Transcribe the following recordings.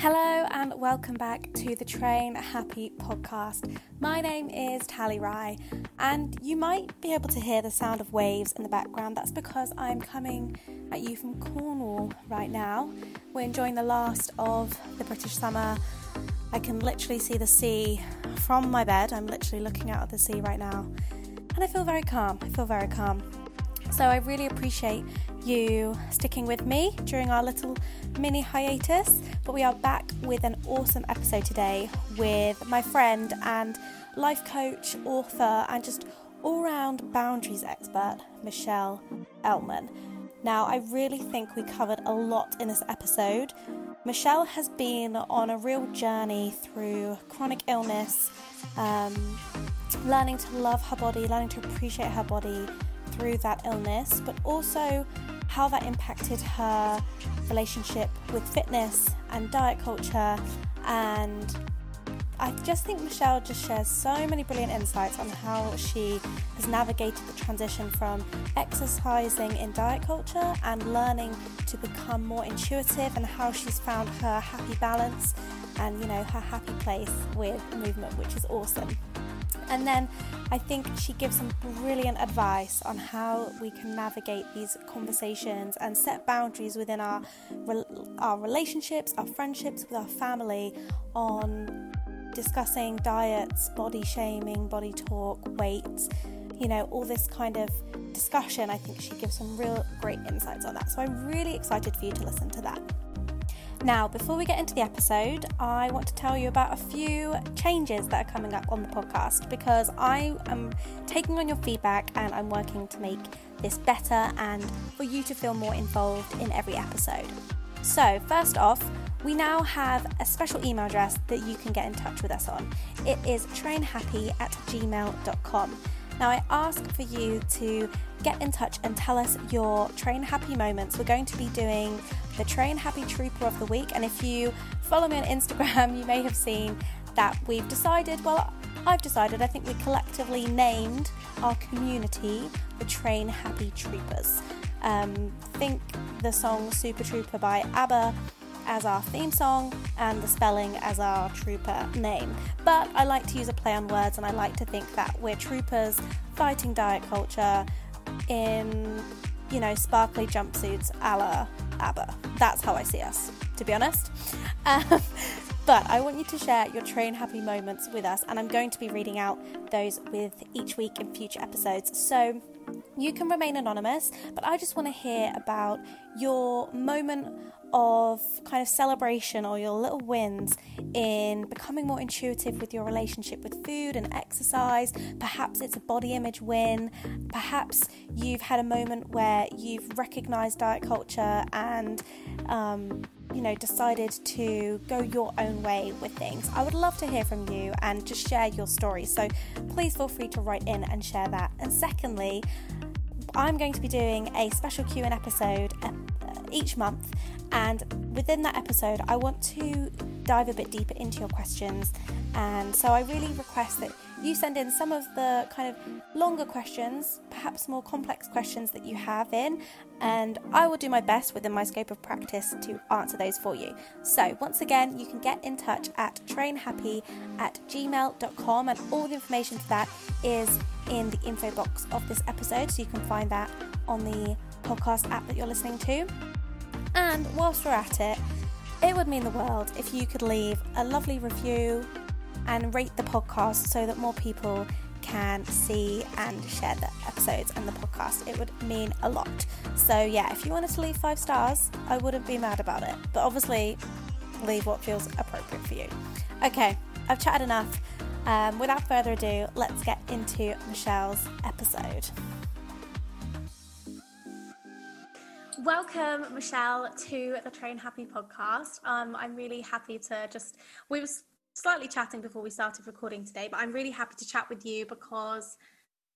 Hello and welcome back to the Train Happy podcast. My name is Tally Rye, and you might be able to hear the sound of waves in the background. That's because I'm coming at you from Cornwall right now. We're enjoying the last of the British summer. I can literally see the sea from my bed. I'm literally looking out at the sea right now, and I feel very calm. I feel very calm. So I really appreciate you sticking with me during our little mini hiatus. But we are back with an awesome episode today with my friend and life coach, author, and just all round boundaries expert, Michelle Elman. Now, I really think we covered a lot in this episode. Michelle has been on a real journey through chronic illness, um, learning to love her body, learning to appreciate her body through that illness, but also how that impacted her relationship with fitness and diet culture. And I just think Michelle just shares so many brilliant insights on how she has navigated the transition from exercising in diet culture and learning to become more intuitive and how she's found her happy balance and you know her happy place with movement which is awesome. And then I think she gives some brilliant advice on how we can navigate these conversations and set boundaries within our our relationships, our friendships with our family on discussing diets, body shaming, body talk, weight, you know, all this kind of discussion. I think she gives some real great insights on that. So I'm really excited for you to listen to that. Now, before we get into the episode, I want to tell you about a few changes that are coming up on the podcast because I am taking on your feedback and I'm working to make this better and for you to feel more involved in every episode. So, first off, we now have a special email address that you can get in touch with us on. It is trainhappy at gmail.com. Now, I ask for you to get in touch and tell us your train happy moments. We're going to be doing the Train Happy Trooper of the Week, and if you follow me on Instagram, you may have seen that we've decided, well, I've decided, I think we collectively named our community the Train Happy Troopers. Um, think the song Super Trooper by ABBA as our theme song and the spelling as our trooper name. But I like to use a play on words and I like to think that we're troopers fighting diet culture in, you know, sparkly jumpsuits a la ABBA. That's how I see us, to be honest. Um, but I want you to share your train happy moments with us, and I'm going to be reading out those with each week in future episodes. So you can remain anonymous, but I just want to hear about your moment of kind of celebration or your little wins in becoming more intuitive with your relationship with food and exercise. Perhaps it's a body image win. Perhaps you've had a moment where you've recognized diet culture and, um, you know, decided to go your own way with things. I would love to hear from you and just share your story. So please feel free to write in and share that. And secondly, I'm going to be doing a special Q&A episode Uh, each month and within that episode, I want to dive a bit deeper into your questions. And so I really request that you send in some of the kind of longer questions, perhaps more complex questions that you have in, and I will do my best within my scope of practice to answer those for you. So, once again, you can get in touch at trainhappy at gmail.com, and all the information for that is in the info box of this episode, so you can find that on the podcast app that you're listening to. And whilst we're at it, it would mean the world if you could leave a lovely review and rate the podcast so that more people can see and share the episodes and the podcast. It would mean a lot. So, yeah, if you wanted to leave five stars, I wouldn't be mad about it. But obviously, leave what feels appropriate for you. Okay, I've chatted enough. Um, without further ado, let's get into Michelle's episode. Welcome Michelle to the Train Happy podcast. Um, I'm really happy to just we were slightly chatting before we started recording today, but I'm really happy to chat with you because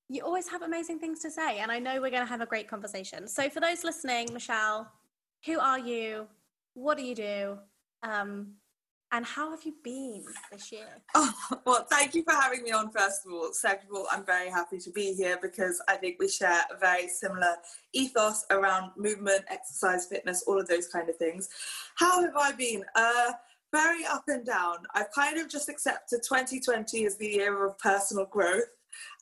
you always have amazing things to say, and I know we're going to have a great conversation. So, for those listening, Michelle, who are you? What do you do? Um, and how have you been this year? Oh, well, thank you for having me on, first of all. Second of all, I'm very happy to be here because I think we share a very similar ethos around movement, exercise, fitness, all of those kind of things. How have I been? Uh, very up and down. I've kind of just accepted 2020 as the year of personal growth,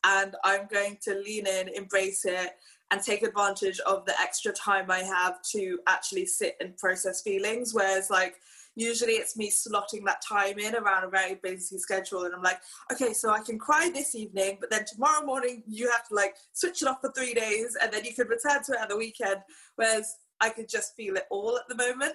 and I'm going to lean in, embrace it, and take advantage of the extra time I have to actually sit and process feelings. Whereas, like, usually it's me slotting that time in around a very busy schedule and i'm like okay so i can cry this evening but then tomorrow morning you have to like switch it off for three days and then you can return to it at the weekend. Whereas i could just feel it all at the moment.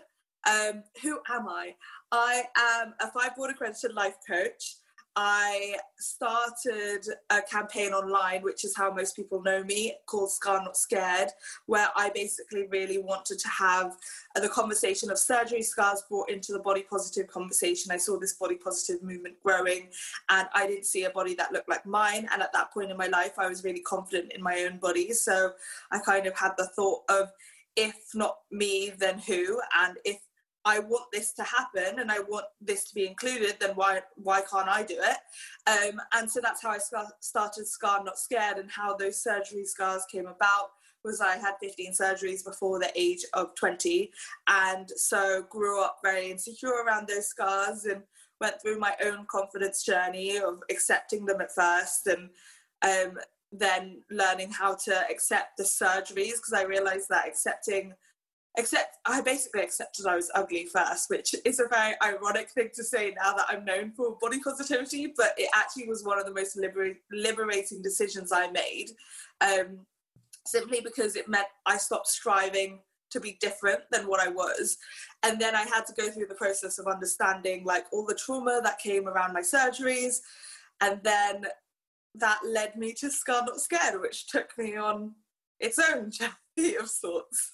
Um, who am i? I am a five board accredited life coach I started a campaign online, which is how most people know me, called Scarred Not Scared, where I basically really wanted to have the conversation of surgery scars brought into the body positive conversation. I saw this body positive movement growing, and I didn't see a body that looked like mine. And at that point in my life, I was really confident in my own body. So I kind of had the thought of, if not me, then who? And if I want this to happen and I want this to be included, then why why can't I do it? Um, and so that's how I started Scarred Not Scared and how those surgery scars came about was I had 15 surgeries before the age of 20 and so grew up very insecure around those scars and went through my own confidence journey of accepting them at first and um, then learning how to accept the surgeries because I realized that accepting except I basically accepted I was ugly first, which is a very ironic thing to say now that I'm known for body positivity, but it actually was one of the most liber- liberating decisions I made, um, simply because it meant I stopped striving to be different than what I was. And then I had to go through the process of understanding like all the trauma that came around my surgeries. And then that led me to Scarred Not Scared, which took me on its own journey of sorts.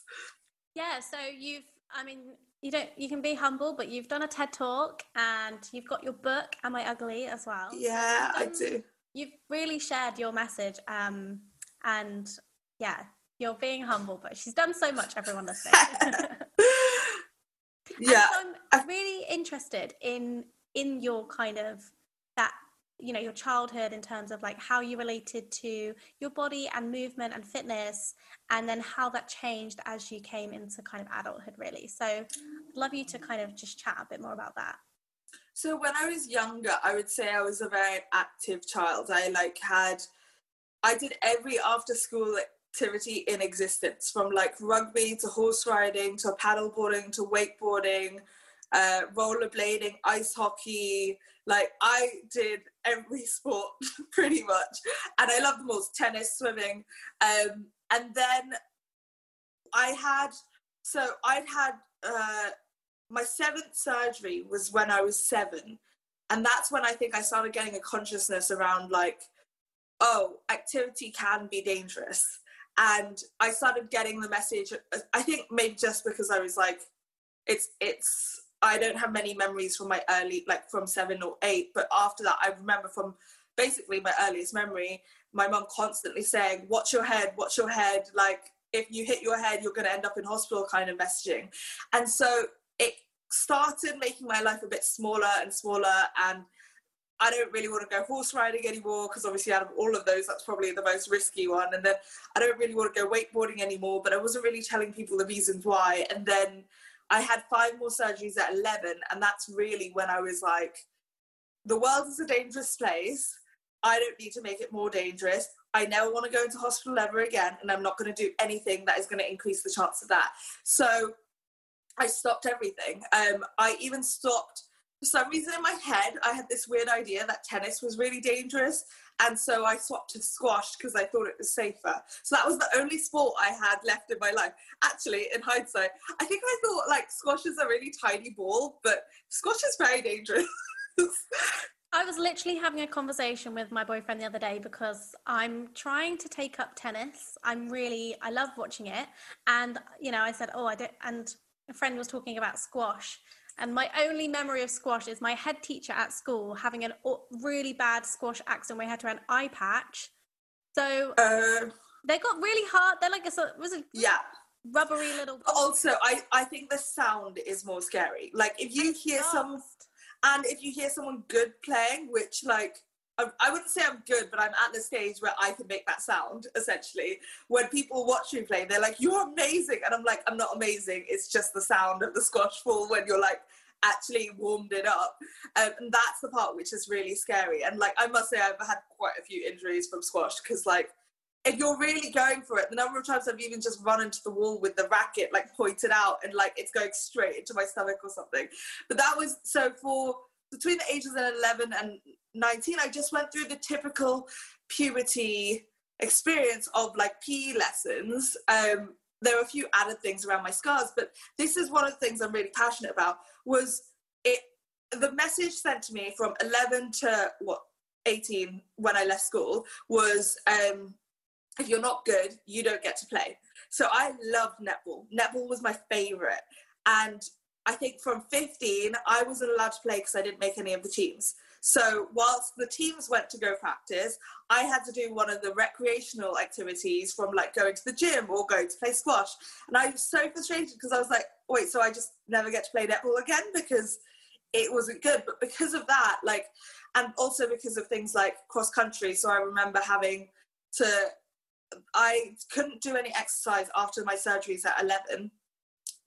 Yeah, so you've, I mean, you don't, you can be humble, but you've done a TED talk and you've got your book, Am I Ugly, as well. Yeah, I do. You've really shared your message. Um, and yeah, you're being humble, but she's done so much, everyone listening. yeah. So I'm really interested in in your kind of that you know your childhood in terms of like how you related to your body and movement and fitness and then how that changed as you came into kind of adulthood really. So i'd love you to kind of just chat a bit more about that. So when i was younger i would say i was a very active child. I like had i did every after school activity in existence from like rugby to horse riding to paddleboarding to wakeboarding uh, rollerblading ice hockey like I did every sport pretty much, and I loved them all: tennis, swimming, um, and then I had so I'd had uh, my seventh surgery was when I was seven, and that's when I think I started getting a consciousness around like, oh, activity can be dangerous, and I started getting the message. I think maybe just because I was like, it's it's I don't have many memories from my early, like from seven or eight, but after that, I remember from basically my earliest memory, my mum constantly saying, Watch your head, watch your head. Like, if you hit your head, you're going to end up in hospital kind of messaging. And so it started making my life a bit smaller and smaller. And I don't really want to go horse riding anymore because obviously out of all of those, that's probably the most risky one. And then I don't really want to go wakeboarding anymore, but I wasn't really telling people the reasons why. And then I had five more surgeries at 11, and that's really when I was like, the world is a dangerous place. I don't need to make it more dangerous. I never want to go into hospital ever again, and I'm not going to do anything that is going to increase the chance of that. So I stopped everything. Um, I even stopped for some reason in my head, I had this weird idea that tennis was really dangerous. And so I swapped to squash because I thought it was safer. So that was the only sport I had left in my life. Actually, in hindsight, I think I thought like squash is a really tiny ball, but squash is very dangerous. I was literally having a conversation with my boyfriend the other day because I'm trying to take up tennis. I'm really, I love watching it. And, you know, I said, oh, I don't, and a friend was talking about squash. And my only memory of squash is my head teacher at school having a really bad squash accident where he had to wear an eye patch. So uh, they got really hard. They're like a was it? Yeah. Rubbery little. Also, I I think the sound is more scary. Like if you hear some and if you hear someone good playing, which like I, wouldn't say I'm good, but I'm at the stage where I can make that sound. Essentially, when people watch me play, they're like, "You're amazing," and I'm like, "I'm not amazing. It's just the sound of the squash ball when you're like." actually warmed it up um, and that's the part which is really scary and like i must say i've had quite a few injuries from squash because like if you're really going for it, the number of times I've even just run into the wall with the racket like pointed out and like it's going straight into my stomach or something. But that was so for between the ages of 11 and 19, I just went through the typical puberty experience of like PE lessons. Um, there were a few added things around my scars, but this is one of the things I'm really passionate about was it the message sent to me from 11 to what 18 when I left school was um, if you're not good, you don't get to play. So I loved netball. Netball was my favorite. And I think from 15, I wasn't allowed to play because I didn't make any of the teams. So whilst the teams went to go practice, I had to do one of the recreational activities from like going to the gym or going to play squash. And I was so frustrated because I was like, wait, so I just never get to play netball again because it wasn't good. But because of that, like, and also because of things like cross country. So I remember having to I couldn't do any exercise after my surgeries at 11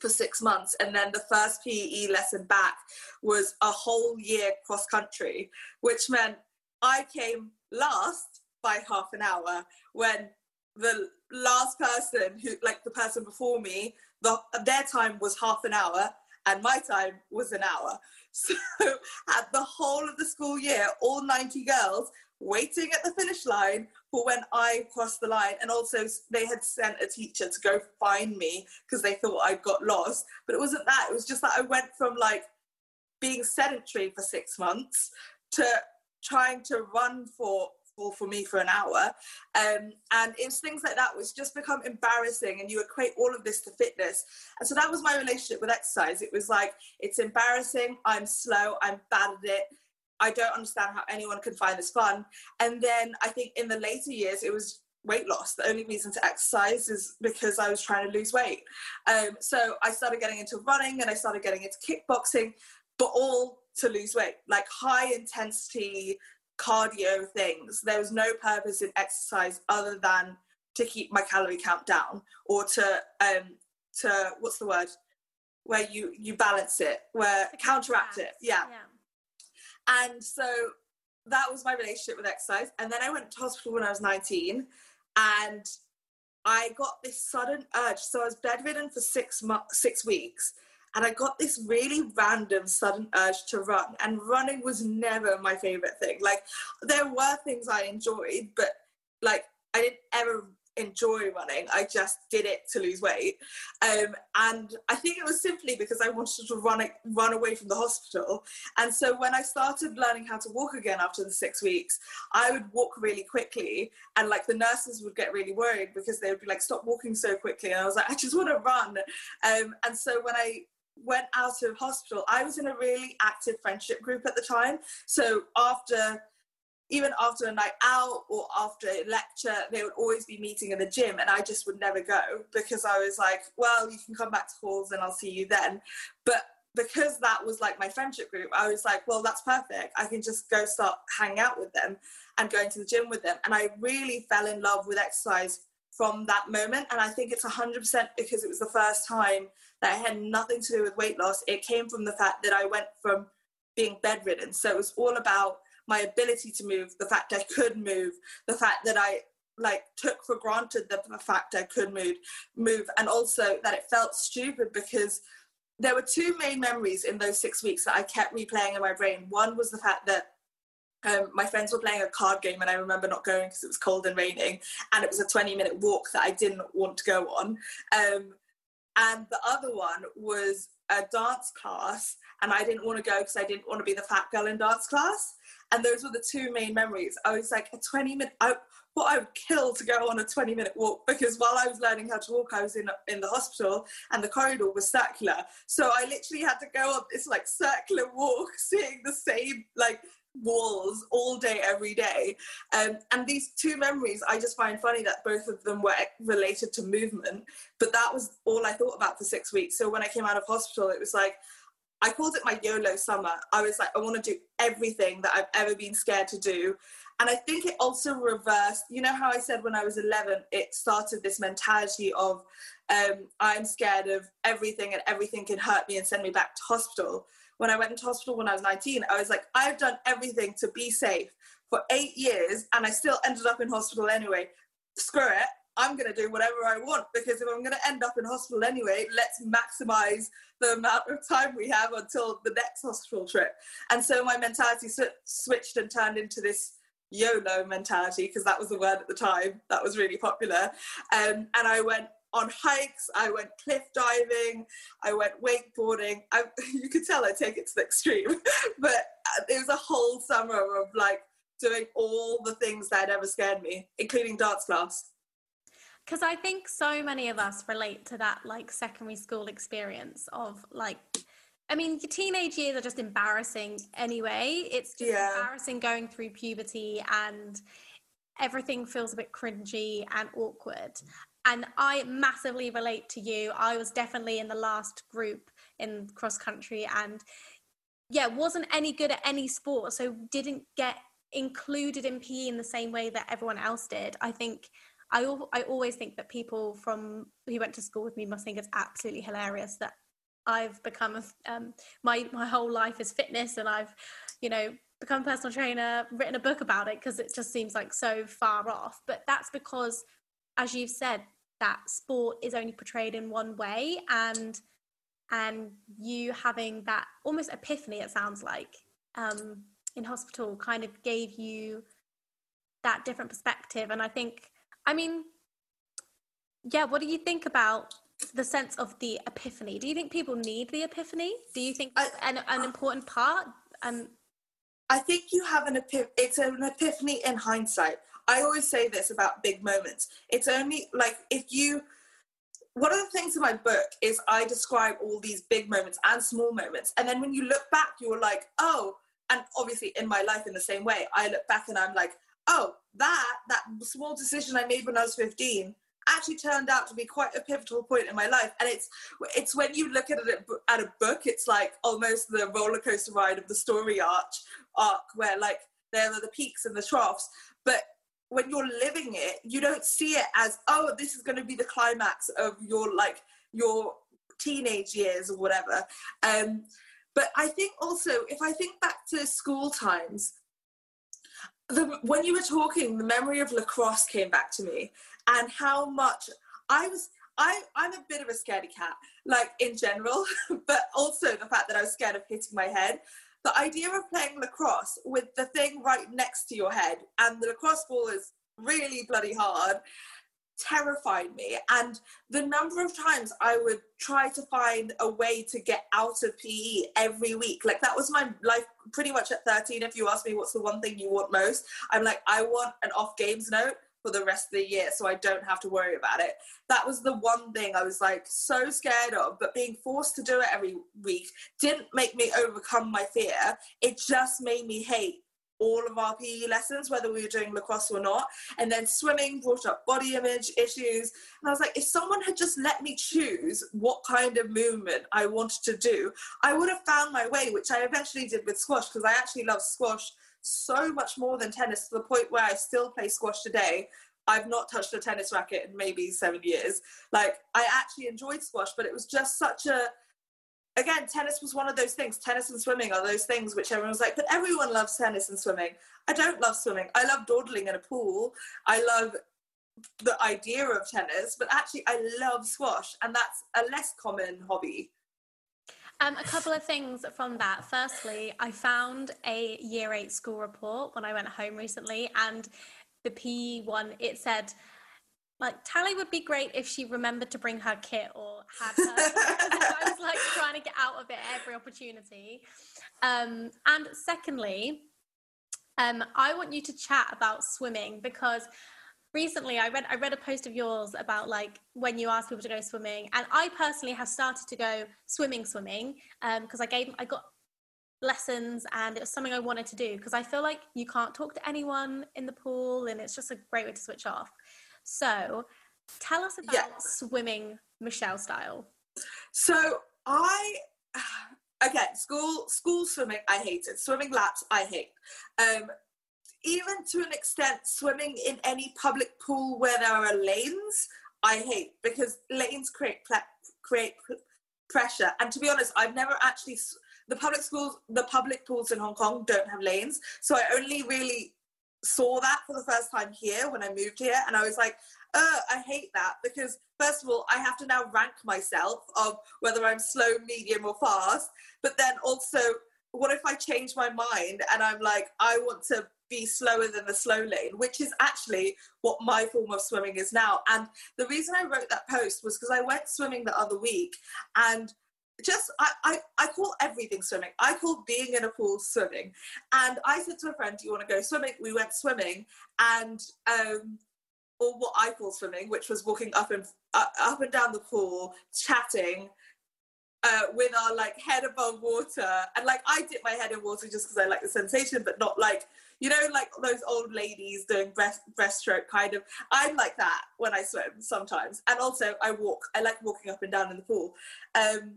for six months. And then the first PE lesson back was a whole year cross country, which meant I came last by half an hour when the last person who, like the person before me, the, their time was half an hour and my time was an hour. So at the whole of the school year, all 90 girls waiting at the finish line for when I crossed the line. And also, they had sent a teacher to go find me because they thought I'd got lost. But it wasn't that. It was just that I went from like being sedentary for six months to trying to run for for, me for an hour. Um, and it's things like that which just become embarrassing and you equate all of this to fitness. And so that was my relationship with exercise. It was like, it's embarrassing, I'm slow, I'm bad at it, I don't understand how anyone can find this fun. And then I think in the later years, it was weight loss. The only reason to exercise is because I was trying to lose weight. Um, so I started getting into running and I started getting into kickboxing, but all to lose weight, like high intensity cardio things. There was no purpose in exercise other than to keep my calorie count down or to um to what's the word where you you balance it where counteract it yeah. yeah and so that was my relationship with exercise. And then I went to hospital when I was 19 and I got this sudden urge. So I was bedridden for six months, six weeks. And I got this really random sudden urge to run. And running was never my favorite thing. Like there were things I enjoyed, but like I didn't ever enjoy running. I just did it to lose weight. Um, and I think it was simply because I wanted to run, run away from the hospital. And so when I started learning how to walk again after the six weeks, I would walk really quickly. And like the nurses would get really worried because they would be like, stop walking so quickly. And I was like, I just want to run. Um, and so when I went out of hospital, I was in a really active friendship group at the time. So after even after a night out or after a lecture, they would always be meeting in the gym, and I just would never go because I was like, well, you can come back to halls and I'll see you then. But because that was like my friendship group, I was like, well, that's perfect. I can just go start hanging out with them and going to the gym with them. And I really fell in love with exercise from that moment. And I think it's 100% because it was the first time that I had nothing to do with weight loss. It came from the fact that I went from being bedridden. So it was all about my ability to move, the fact I could move, the fact that I like took for granted the, the fact I could move, move, and also that it felt stupid because there were two main memories in those six weeks that I kept replaying in my brain. One was the fact that um, my friends were playing a card game and I remember not going because it was cold and raining and it was a 20 minute walk that I didn't want to go on. Um, and the other one was a dance class and I didn't want to go because I didn't want to be the fat girl in dance class. And those were the two main memories. I was like a 20 minute, I, what I would kill to go on a 20 minute walk because while I was learning how to walk, I was in, in the hospital and the corridor was circular. So I literally had to go on this like circular walk, seeing the same like walls all day, every day. Um, and these two memories, I just find funny that both of them were related to movement. But that was all I thought about for six weeks. So when I came out of hospital, it was like, I called it my YOLO summer. I was like, I want to do everything that I've ever been scared to do. And I think it also reversed, you know, how I said when I was 11, it started this mentality of um, I'm scared of everything and everything can hurt me and send me back to hospital when I went into hospital when I was 19, I was like, I've done everything to be safe for eight years and I still ended up in hospital anyway. Screw it. I'm going to do whatever I want because if I'm going to end up in hospital anyway, let's maximize the amount of time we have until the next hospital trip. And so my mentality switched and turned into this YOLO mentality because that was the word at the time that was really popular. Um, and I went, on hikes, I went cliff diving, I went wakeboarding. I, you could tell I take it to the extreme, but uh, it was a whole summer of like doing all the things that ever scared me, including dance class. Because I think so many of us relate to that like secondary school experience of like I mean, your teenage years are just embarrassing anyway. It's just yeah. embarrassing going through puberty and everything feels a bit cringy and awkward and I massively relate to you. I was definitely in the last group in cross country and yeah, wasn't any good at any sport, so didn't get included in PE in the same way that everyone else did. I think I I always think that people from who went to school with me must think it's absolutely hilarious that I've become a, um, my my whole life is fitness and I've you know become a personal trainer, written a book about it because it just seems like so far off. But that's because as you've said, that sport is only portrayed in one way and and you having that almost epiphany it sounds like um, in hospital kind of gave you that different perspective and i think i mean yeah what do you think about the sense of the epiphany do you think people need the epiphany do you think I, an, an important part and i think you have an epiphany it's an epiphany in hindsight I always say this about big moments. It's only like if you one of the things in my book is I describe all these big moments and small moments. And then when you look back, you're like, oh, and obviously in my life in the same way, I look back and I'm like, oh, that that small decision I made when I was 15 actually turned out to be quite a pivotal point in my life. And it's it's when you look at it at a book, it's like almost the roller coaster ride of the story arch arc, where like there are the peaks and the troughs. But when you're living it, you don't see it as, oh, this is going to be the climax of your like your teenage years or whatever. Um, but I think also, if I think back to school times, the, when you were talking, the memory of lacrosse came back to me, and how much I was. I, I'm a bit of a scaredy cat, like in general, but also the fact that I was scared of hitting my head the idea of playing lacrosse with the thing right next to your head and the lacrosse ball is really bloody hard terrified me and the number of times i would try to find a way to get out of pe every week like that was my life pretty much at 13 if you ask me what's the one thing you want most i'm like i want an off games note for the rest of the year so I don't have to worry about it. That was the one thing I was like so scared of, but being forced to do it every week didn't make me overcome my fear. It just made me hate all of our PE lessons, whether we were doing lacrosse or not. And then swimming brought up body image issues. And I was like, if someone had just let me choose what kind of movement I wanted to do, I would have found my way, which I eventually did with squash because I actually love squash so much more than tennis to the point where I still play squash today. I've not touched a tennis racket in maybe seven years. Like, I actually enjoyed squash, but it was just such a. Again, tennis was one of those things. Tennis and swimming are those things which everyone was like, but everyone loves tennis and swimming. I don't love swimming. I love dawdling in a pool. I love the idea of tennis, but actually, I love squash, and that's a less common hobby. Um, a couple of things from that. Firstly, I found a year eight school report when I went home recently, and the PE one, it said like Tally would be great if she remembered to bring her kit or had her. I was like trying to get out of it every opportunity. Um, and secondly, um, I want you to chat about swimming because recently I read I read a post of yours about like when you ask people to go swimming, and I personally have started to go swimming, swimming because um, I gave I got lessons and it was something I wanted to do because I feel like you can't talk to anyone in the pool and it's just a great way to switch off. So tell us about yeah. swimming Michelle style. So I okay, school school swimming I hate it. Swimming laps I hate. Um, even to an extent, swimming in any public pool where there are lanes, I hate because lanes create ple- create pressure. And to be honest, I've never actually the public schools, the public pools in Hong Kong don't have lanes, so I only really saw that for the first time here when I moved here, and I was like, uh, I hate that because first of all, I have to now rank myself of whether I'm slow, medium, or fast. But then also, what if I change my mind and I'm like, I want to be slower than the slow lane, which is actually what my form of swimming is now. And the reason I wrote that post was because I went swimming the other week and just I, I, I call everything swimming. I call being in a pool swimming. And I said to a friend, Do you want to go swimming? We went swimming and um or what I call swimming, which was walking up and uh, up and down the pool, chatting, uh, with our like head above water and like I dip my head in water just because I like the sensation but not like you know like those old ladies doing breast breaststroke kind of I'm like that when I swim sometimes and also I walk I like walking up and down in the pool um,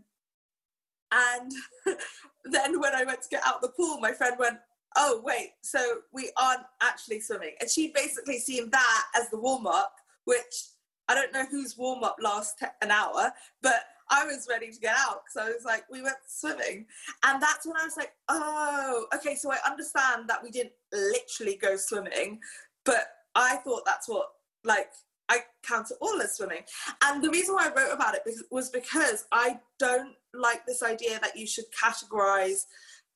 and then when I went to get out the pool my friend went oh wait so we aren't actually swimming and she basically seen that as the warm-up which I don't know whose warm-up lasts an hour but I was ready to get out because I was like, we went swimming. And that's when I was like, oh, okay, so I understand that we didn't literally go swimming, but I thought that's what, like, I count it all as swimming. And the reason why I wrote about it was because I don't like this idea that you should categorize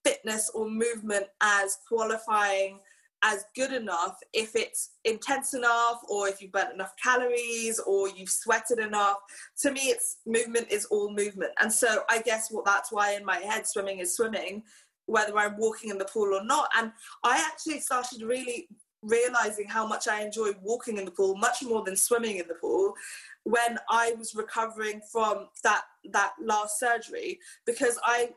fitness or movement as qualifying as good enough if it's intense enough or if you've burnt enough calories or you've sweated enough. To me it's movement is all movement. And so i guess what that's why in my head swimming is swimming whether i'm walking in the pool or not. And i actually started really realizing how much i enjoy walking in the pool much more than swimming in the pool when i was recovering from that that last surgery because i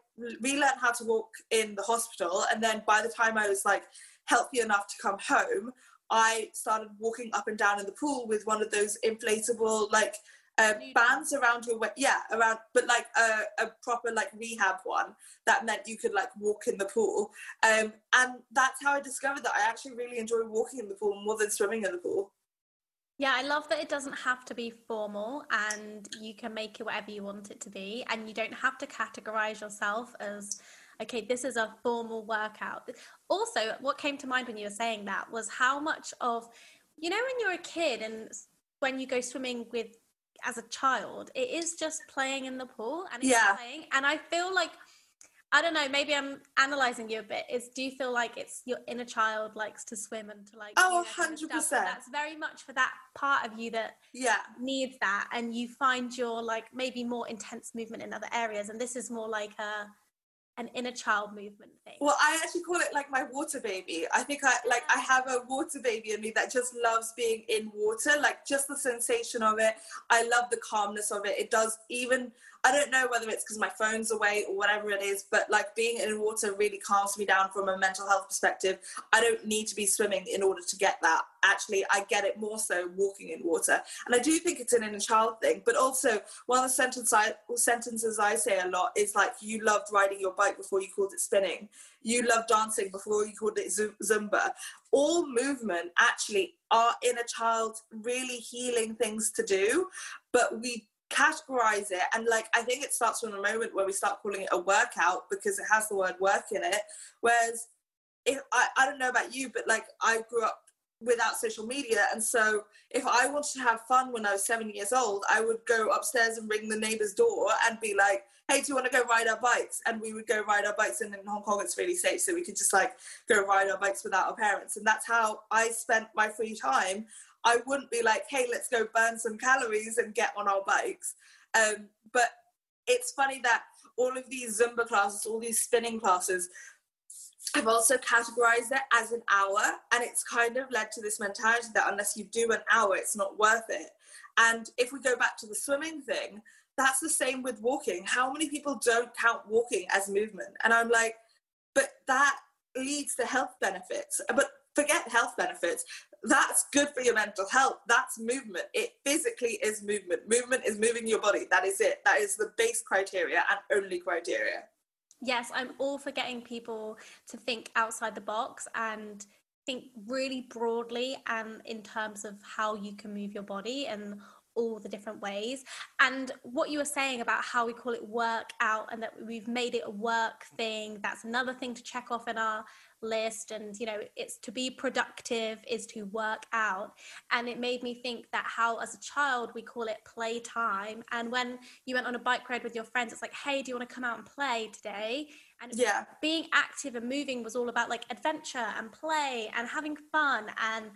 relearned how to walk in the hospital and then by the time i was like healthy enough to come home, I started walking up and down in the pool with one of those inflatable like uh, bands around your waist. Yeah, around, but like a, a, proper like rehab one that meant you could like walk in the pool. Um, and that's how I discovered that I actually really enjoy walking in the pool more than swimming in the pool. Yeah, I love that it doesn't have to be formal and you can make it whatever you want it to be. And you don't have to categorize yourself as okay, this is a formal workout. Also, what came to mind when you were saying that was how much of, you know, when you're a kid and when you go swimming with as a child, it is just playing in the pool and it's yeah. playing. And I feel like I don't know, maybe I'm analyzing you a bit. Is do you feel like it's your inner child likes to swim and to like Oh, 100%. That's very much for that part of you that yeah needs that and you find your like maybe more intense movement in other areas and this is more like a an inner child movement thing. Well, I actually call it like my water baby. I think I like I have a water baby in me that just loves being in water, like just the sensation of it. I love the calmness of it. It does even I don't know whether it's because my phone's away or whatever it is, but like being in water really calms me down from a mental health perspective. I don't need to be swimming in order to get that. Actually, I get it more so walking in water. And I do think it's an inner child thing, but also one of the sentence I, sentences I say a lot is like, you loved riding your bike before you called it spinning. You loved dancing before you called it Zumba. All movement actually are inner child really healing things to do, but we categorize it. And like i think it starts from a moment where we start calling it a workout because it has the word work in it. Whereas if I, I don't know about you but like i grew up without social media. And so if i wanted to have fun when i was seven years old i would go upstairs and ring the neighbor's door and be like hey do you want to go ride our bikes? And we would go ride our bikes. And in hong kong it's really safe so we could just like go ride our bikes without our parents. And that's how i spent my free time I wouldn't be like, hey, let's go burn some calories and get on our bikes. Um, but it's funny that all of these Zumba classes, all these spinning classes, I've also categorized it as an hour, and it's kind of led to this mentality that unless you do an hour, it's not worth it. And if we go back to the swimming thing, that's the same with walking. How many people don't count walking as movement? And I'm like, but that leads to health benefits. But forget health benefits. That's good for your mental health. That's movement. It physically is movement. Movement is moving your body. That is it. That is the base criteria and only criteria. Yes, I'm all for getting people to think outside the box and think really broadly and in terms of how you can move your body and all the different ways. And what you were saying about how we call it work out and that we've made it a work thing, that's another thing to check off in our list. And, you know, it's to be productive is to work out. And it made me think that how, as a child, we call it playtime. And when you went on a bike ride with your friends, it's like, hey, do you want to come out and play today? And yeah. being active and moving was all about like adventure and play and having fun and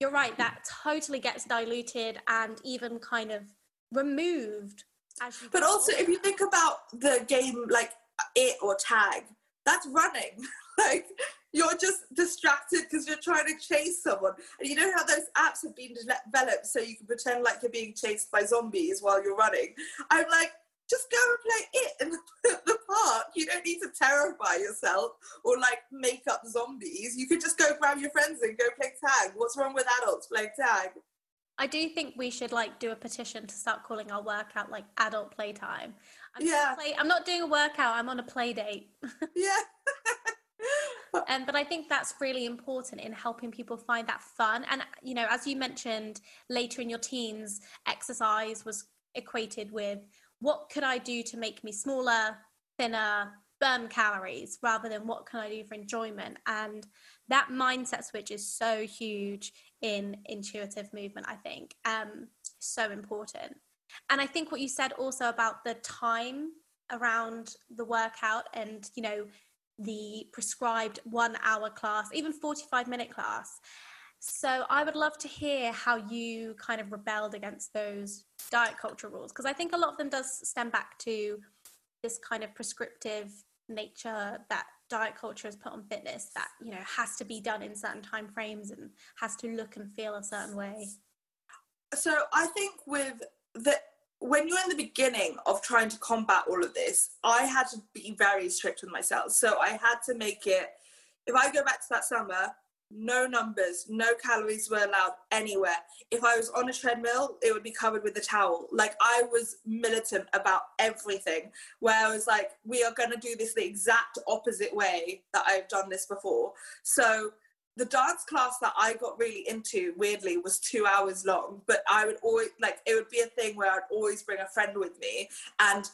you're right that totally gets diluted and even kind of removed but also if you think about the game like it or tag that's running. Like you're just distracted because you're trying to chase someone. And you know how those apps have been developed so you can pretend like you're being chased by zombies while you're running? I'm like just go and play it in the park. You don't need to terrify yourself or like make up zombies. You could just go grab your friends and go play tag. What's wrong with adults playing tag? I do think we should like do a petition to start calling our workout like adult playtime. I'm yeah. Play, I'm not doing a workout. I'm on a play date. yeah. um, but I think that's really important in helping people find that fun. And you know, as you mentioned later in your teens, exercise was equated with what could I do to make me smaller, thinner, burn calories rather than what can I do for enjoyment. And that mindset switch is so huge in intuitive movement, I think. Um, so important. And I think what you said also about the time around the workout and, you know, the prescribed one hour class, even 45 minute class. So I would love to hear how you kind of rebelled against those diet culture rules because I think a lot of them does stem back to this kind of prescriptive nature that diet culture has put on fitness that you know has to be done in certain time frames and has to look and feel a certain way. So I think with the when you're in the beginning of trying to combat all of this, I had to be very strict with myself. So I had to make it if I go back to that summer, no numbers, no calories were allowed anywhere. If I was on a treadmill, it would be covered with a towel. Like I was militant about everything, where I was like, we are going to do this the exact opposite way that I've done this before. So the dance class that I got really into, weirdly, was two hours long, but I would always, like, it would be a thing where I'd always bring a friend with me. And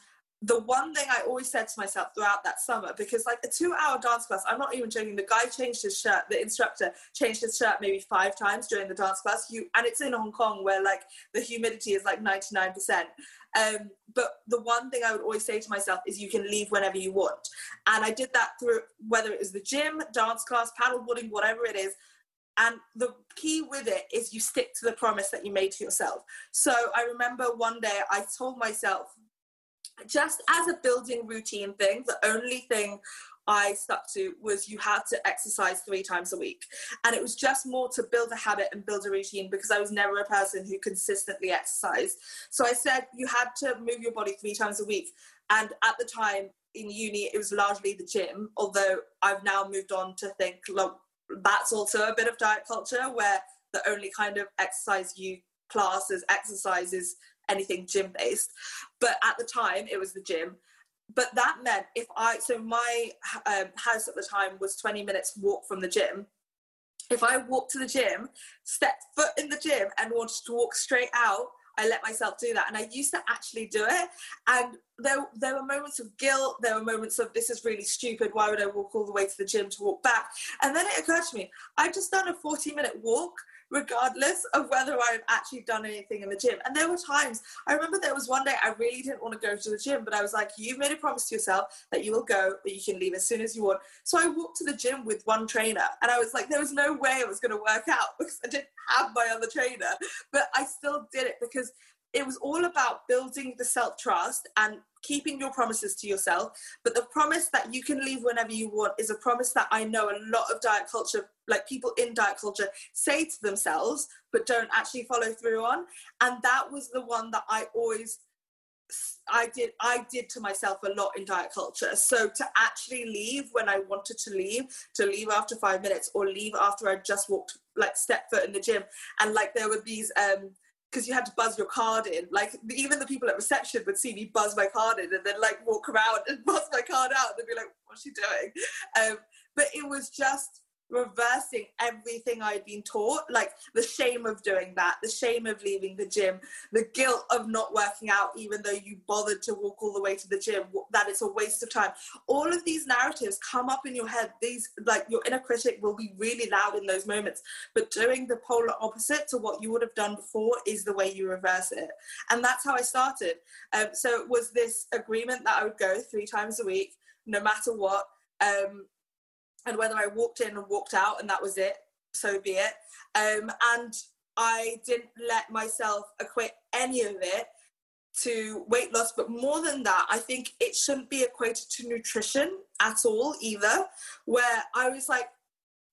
the one thing I always said to myself throughout that summer, because like a two hour dance class, I'm not even joking, the guy changed his shirt, the instructor changed his shirt maybe five times during the dance class. You and it's in Hong Kong where like the humidity is like 99%. Um, but the one thing I would always say to myself is you can leave whenever you want. And I did that through whether it was the gym, dance class, paddleboarding, whatever it is. And the key with it is you stick to the promise that you made to yourself. So I remember one day I told myself just as a building routine thing, the only thing I stuck to was you had to exercise three times a week. And it was just more to build a habit and build a routine because I was never a person who consistently exercised. So I said you had to move your body three times a week. And at the time in uni, it was largely the gym, although I've now moved on to think, look, that's also a bit of diet culture where the only kind of exercise you class as exercise is anything gym based. But at the time, it was the gym. But that meant if I, so my um, house at the time was 20 minutes walk from the gym. If I walked to the gym, stepped foot in the gym, and wanted to walk straight out, I let myself do that. And I used to actually do it. And there, there were moments of guilt. There were moments of, this is really stupid. Why would I walk all the way to the gym to walk back? And then it occurred to me, I've just done a 40 minute walk regardless of whether I've actually done anything in the gym. And there were times, I remember there was one day I really didn't want to go to the gym, but I was like, you've made a promise to yourself that you will go, that you can leave as soon as you want. So I walked to the gym with one trainer and I was like, there was no way it was going to work out because I didn't have my other trainer. But I still did it because it was all about building the self trust and keeping your promises to yourself. But the promise that you can leave whenever you want is a promise that I know a lot of diet culture, like people in diet culture, say to themselves, but don't actually follow through on. And that was the one that I always I did I did to myself a lot in diet culture. So to actually leave when I wanted to leave, to leave after five minutes or leave after I just walked like step foot in the gym. And like there were these um because you had to buzz your card in. Like even the people at reception would see me buzz my card in and then like walk around and buzz my card out. They'd be like, "What's she doing?" Um, but it was just reversing everything I'd been taught, like the shame of doing that, the shame of leaving the gym, the guilt of not working out, even though you bothered to walk all the way to the gym, that it's a waste of time. All of these narratives come up in your head. These, like, your inner critic will be really loud in those moments. But doing the polar opposite to what you would have done before is the way you reverse it. And that's how I started. Um, so it was this agreement that I would go three times a week, no matter what. Um, and whether I walked in and walked out and that was it, so be it. Um, and I didn't let myself equate any of it to weight loss, but more than that, I think it shouldn't be equated to nutrition at all either. Where I was like,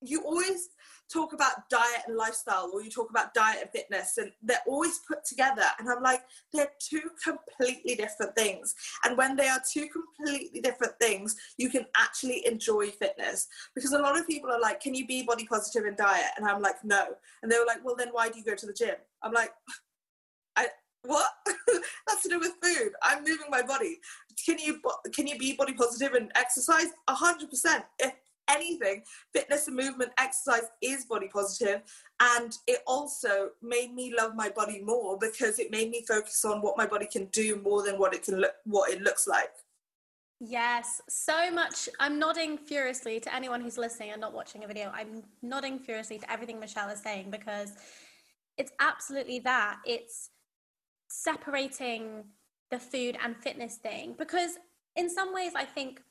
you always talk about diet and lifestyle or you talk about diet and fitness and they're always put together. And i'm like they're two completely different things. And when they are two completely different things you can actually enjoy fitness. Because a lot of people are like can you be body positive in diet? And i'm like no. And they were like well then why do you go to the gym? I'm like i what? That's to do with food. I'm moving my body. Can you can you be body positive and exercise? 100% if anything, fitness and movement, exercise is body positive, and it also made me love my body more because it made me focus on what my body can do more than what it can look, what it looks like. Yes, so much. I'm nodding furiously to anyone who's listening and not watching a video. I'm nodding furiously to everything Michelle is saying because it's absolutely that. It's separating the food and fitness thing because in some ways I think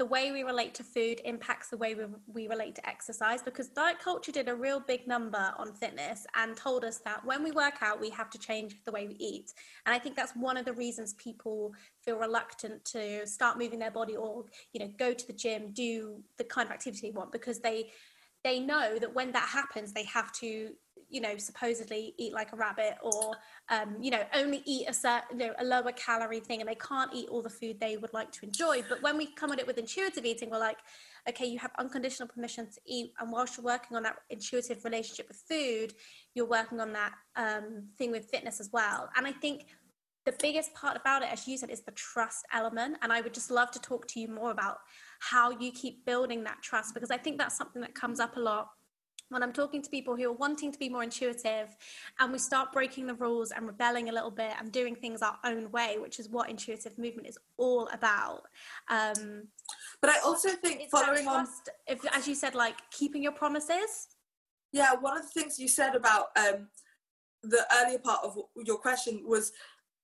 the way we relate to food impacts the way we, we relate to exercise because diet culture did a real big number on fitness and told us that when we work out we have to change the way we eat. And i think that's one of the reasons people feel reluctant to start moving their body or you know go to the gym do the kind of activity they want because they they know that when that happens they have to you know supposedly eat like a rabbit or um, you know only eat a certain you know, a lower calorie thing and they can't eat all the food they would like to enjoy. But when we come at it with intuitive eating we're like okay you have unconditional permission to eat. And whilst you're working on that intuitive relationship with food you're working on that um, thing with fitness as well. And i think the biggest part about it as you said is the trust element. And i would just love to talk to you more about how you keep building that trust because i think that's something that comes up a lot when I'm talking to people who are wanting to be more intuitive and we start breaking the rules and rebelling a little bit and doing things our own way, which is what intuitive movement is all about. Um, but I also think following trust, on, if, as you said, like keeping your promises. Yeah, one of the things you said about um, the earlier part of your question was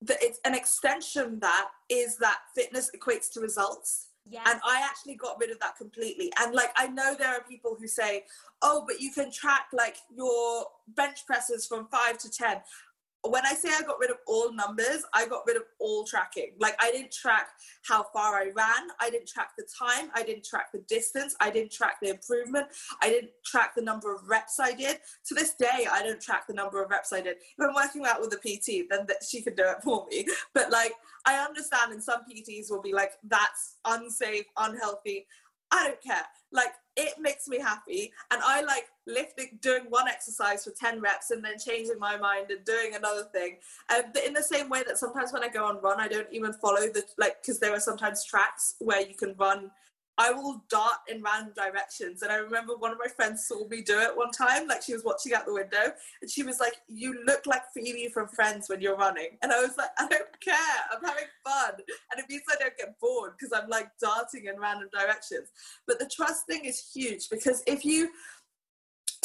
that it's an extension that is that fitness equates to results Yes. And I actually got rid of that completely. And like, I know there are people who say, oh, but you can track like your bench presses from five to 10 when I say I got rid of all numbers, I got rid of all tracking. Like I didn't track how far I ran, I didn't track the time, I didn't track the distance, I didn't track the improvement, I didn't track the number of reps I did. To this day, I don't track the number of reps I did. If I'm working out with a PT, then she can do it for me. But like I understand, and some PTs will be like, "That's unsafe, unhealthy." I don't care. Like it makes me happy. And I like lifting, doing one exercise for 10 reps and then changing my mind and doing another thing. Um, in the same way that sometimes when I go on run, I don't even follow the, like, because there are sometimes tracks where you can run I will dart in random directions. And I remember one of my friends saw me do it one time, like she was watching out the window, and she was like, You look like Phoebe from Friends when you're running. And I was like, I don't care, I'm having fun. And it means I don't get bored because I'm like darting in random directions. But the trust thing is huge because if you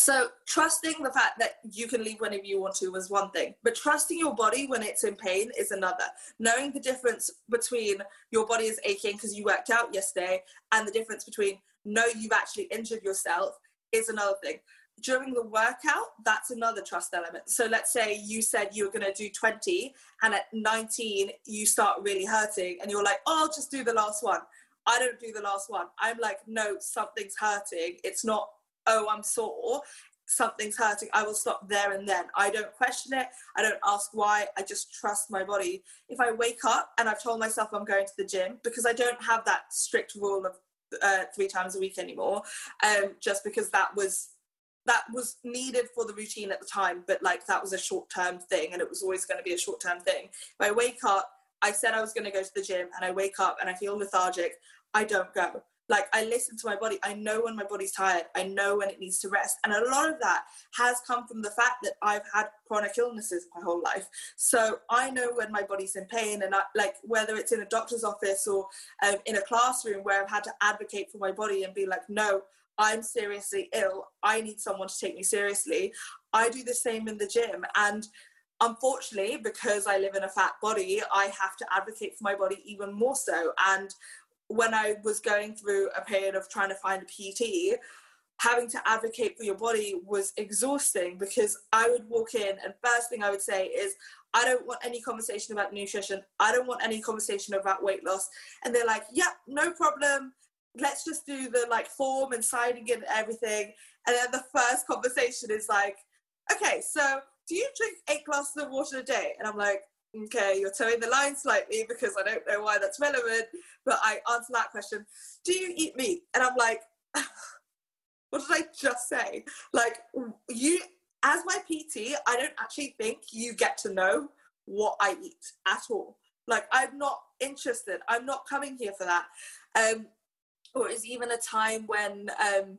So trusting the fact that you can leave whenever you want to was one thing, but trusting your body when it's in pain is another. Knowing the difference between your body is aching because you worked out yesterday and the difference between no, you've actually injured yourself is another thing. During the workout, that's another trust element. So let's say you said you were going to do 20 and at 19 you start really hurting and you're like, "Oh, I'll just do the last one." I don't do the last one. I'm like, "No, something's hurting. It's not oh, I'm sore, something's hurting, I will stop there and then. I don't question it. I don't ask why. I just trust my body. If I wake up and I've told myself I'm going to the gym, because I don't have that strict rule of uh, three times a week anymore, um, just because that was that was needed for the routine at the time, but like that was a short term thing and it was always going to be a short term thing. If I wake up, I said I was going to go to the gym and I wake up and I feel lethargic, I don't go like I listen to my body. I know when my body's tired. I know when it needs to rest. And a lot of that has come from the fact that I've had chronic illnesses my whole life. So I know when my body's in pain and I, like whether it's in a doctor's office or um, in a classroom where I've had to advocate for my body and be like, no, I'm seriously ill. I need someone to take me seriously. I do the same in the gym. And unfortunately, because I live in a fat body, I have to advocate for my body even more so. And when I was going through a period of trying to find a PT, having to advocate for your body was exhausting because I would walk in and first thing I would say is, I don't want any conversation about nutrition. I don't want any conversation about weight loss. And they're like, yeah, no problem. Let's just do the like form and signing in and everything. And then the first conversation is like, okay, so do you drink eight glasses of water a day? And I'm like, okay, you're toeing the line slightly because I don't know why that's relevant, but I answer that question. Do you eat meat? And I'm like, what did I just say? Like, you, as my PT, I don't actually think you get to know what I eat at all. Like, I'm not interested. I'm not coming here for that. Um, or is even a time when um,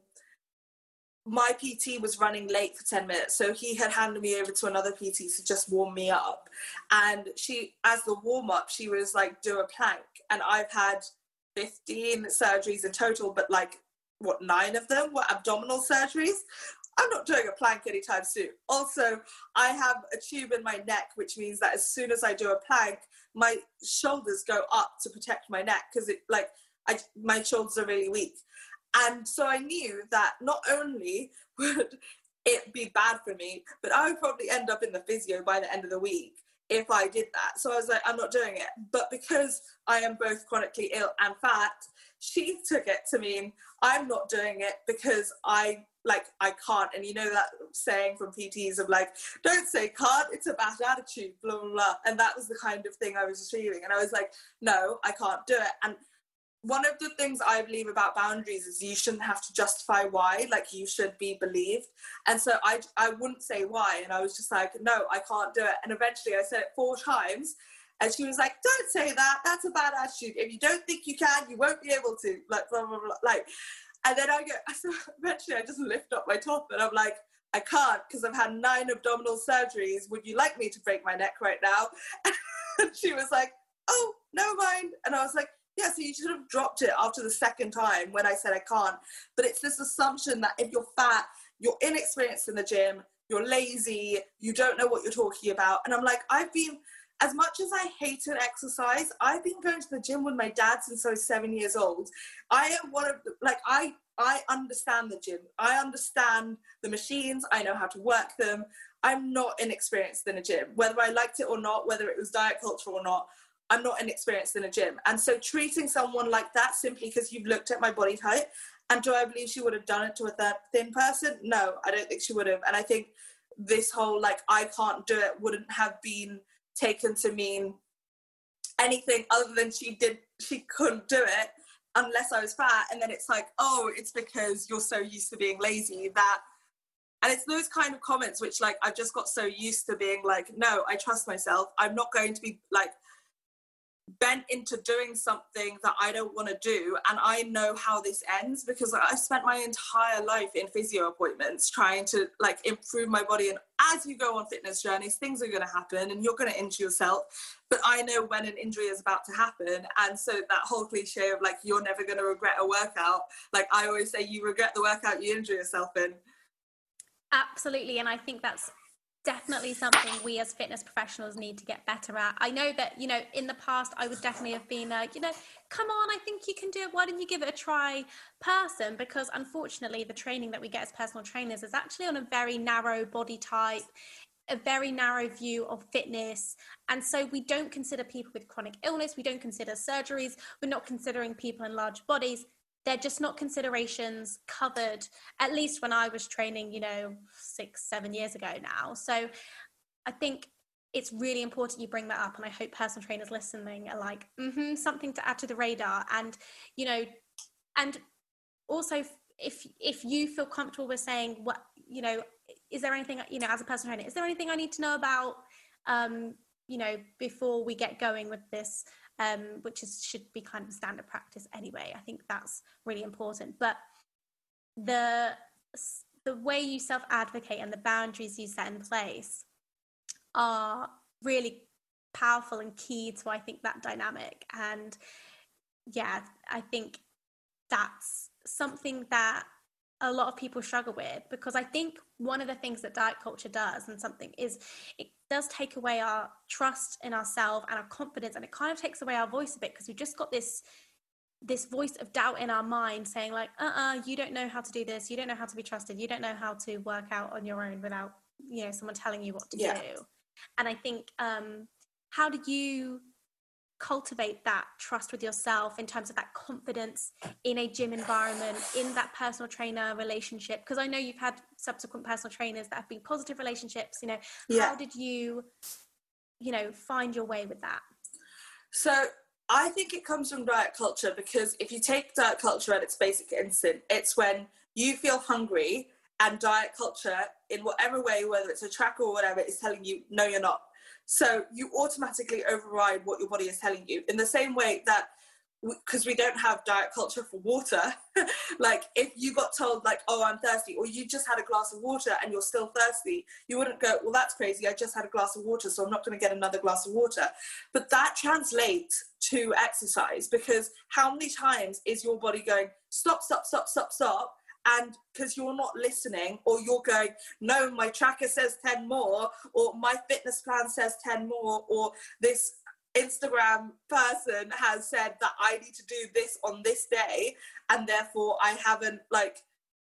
my PT was running late for 10 minutes. So he had handed me over to another PT to just warm me up. And she, as the warm up, she was like, do a plank. And I've had 15 surgeries in total, but like, what, nine of them were abdominal surgeries. I'm not doing a plank anytime soon. Also, I have a tube in my neck, which means that as soon as I do a plank, my shoulders go up to protect my neck because it like I, my shoulders are really weak. And so I knew that not only would it be bad for me, but I would probably end up in the physio by the end of the week if I did that. So I was like, I'm not doing it. But because I am both chronically ill and fat, she took it to mean I'm not doing it because I like I can't. And you know that saying from PTs of like, don't say can't, it's a bad attitude, blah blah blah. And that was the kind of thing I was feeling. And I was like, no, I can't do it. And one of the things I believe about boundaries is you shouldn't have to justify why, like you should be believed. And so I, I wouldn't say why. And I was just like, no, I can't do it. And eventually I said it four times. And she was like, don't say that. That's a bad attitude. If you don't think you can, you won't be able to. Like, blah, blah, blah. Like, and then I go, so eventually I just lift up my top and I'm like, I can't because I've had nine abdominal surgeries. Would you like me to break my neck right now? and she was like, oh, no mind. And I was like, yeah, so you should have dropped it after the second time when I said I can't. But it's this assumption that if you're fat, you're inexperienced in the gym, you're lazy, you don't know what you're talking about. And I'm like, I've been, as much as I hated exercise, I've been going to the gym with my dad since I was seven years old. I am one of, like, I, I understand the gym. I understand the machines. I know how to work them. I'm not inexperienced in a gym, whether I liked it or not, whether it was diet culture or not. I'm not inexperienced in a gym. And so treating someone like that simply because you've looked at my body type, and do I believe she would have done it to a thin person? No, I don't think she would have. And I think this whole like I can't do it wouldn't have been taken to mean anything other than she did she couldn't do it unless I was fat. And then it's like, oh, it's because you're so used to being lazy that and it's those kind of comments which like I've just got so used to being like, no, I trust myself. I'm not going to be like bent into doing something that I don't want to do. And I know how this ends because I spent my entire life in physio appointments trying to like improve my body. And as you go on fitness journeys, things are going to happen and you're going to injure yourself. But I know when an injury is about to happen. And so that whole cliche of like, you're never going to regret a workout, like I always say, you regret the workout you injure yourself in. Absolutely. And I think that's definitely something we as fitness professionals need to get better at. I know that, you know, in the past, I would definitely have been like, you know, come on, I think you can do it. Why don't you give it a try person? Because unfortunately, the training that we get as personal trainers is actually on a very narrow body type a very narrow view of fitness. And so we don't consider people with chronic illness, we don't consider surgeries, we're not considering people in large bodies they're just not considerations covered at least when i was training you know six seven years ago now. So i think it's really important you bring that up and i hope personal trainers listening are like mm-hmm, something to add to the radar. And you know and also if if you feel comfortable with saying what you know is there anything you know as a personal trainer is there anything i need to know about um you know before we get going with this um, which is should be kind of standard practice anyway. I think that's really important. But the the way you self advocate and the boundaries you set in place are really powerful and key to I think that dynamic. And yeah, I think that's something that a lot of people struggle with because I think one of the things that diet culture does and something is it does take away our trust in ourselves and our confidence and it kind of takes away our voice a bit because we've just got this this voice of doubt in our mind saying like uh-uh you don't know how to do this. You don't know how to be trusted. You don't know how to work out on your own without you know someone telling you what to yeah. do. And i think um how do you cultivate that trust with yourself in terms of that confidence in a gym environment in that personal trainer relationship? Because i know you've had subsequent personal trainers that have been positive relationships you know. Yeah. how did you you know find your way with that? So i think it comes from diet culture because if you take diet culture at its basic instant it's when you feel hungry and diet culture in whatever way whether it's a tracker or whatever is telling you no you're not so you automatically override what your body is telling you in the same way that because we don't have diet culture for water. Like if you got told like oh i'm thirsty or you just had a glass of water and you're still thirsty you wouldn't go well that's crazy i just had a glass of water so i'm not going to get another glass of water. But that translates to exercise because how many times is your body going stop stop stop stop stop and because you're not listening or you're going no my tracker says 10 more or my fitness plan says 10 more or this instagram person has said that i need to do this on this day and therefore i haven't like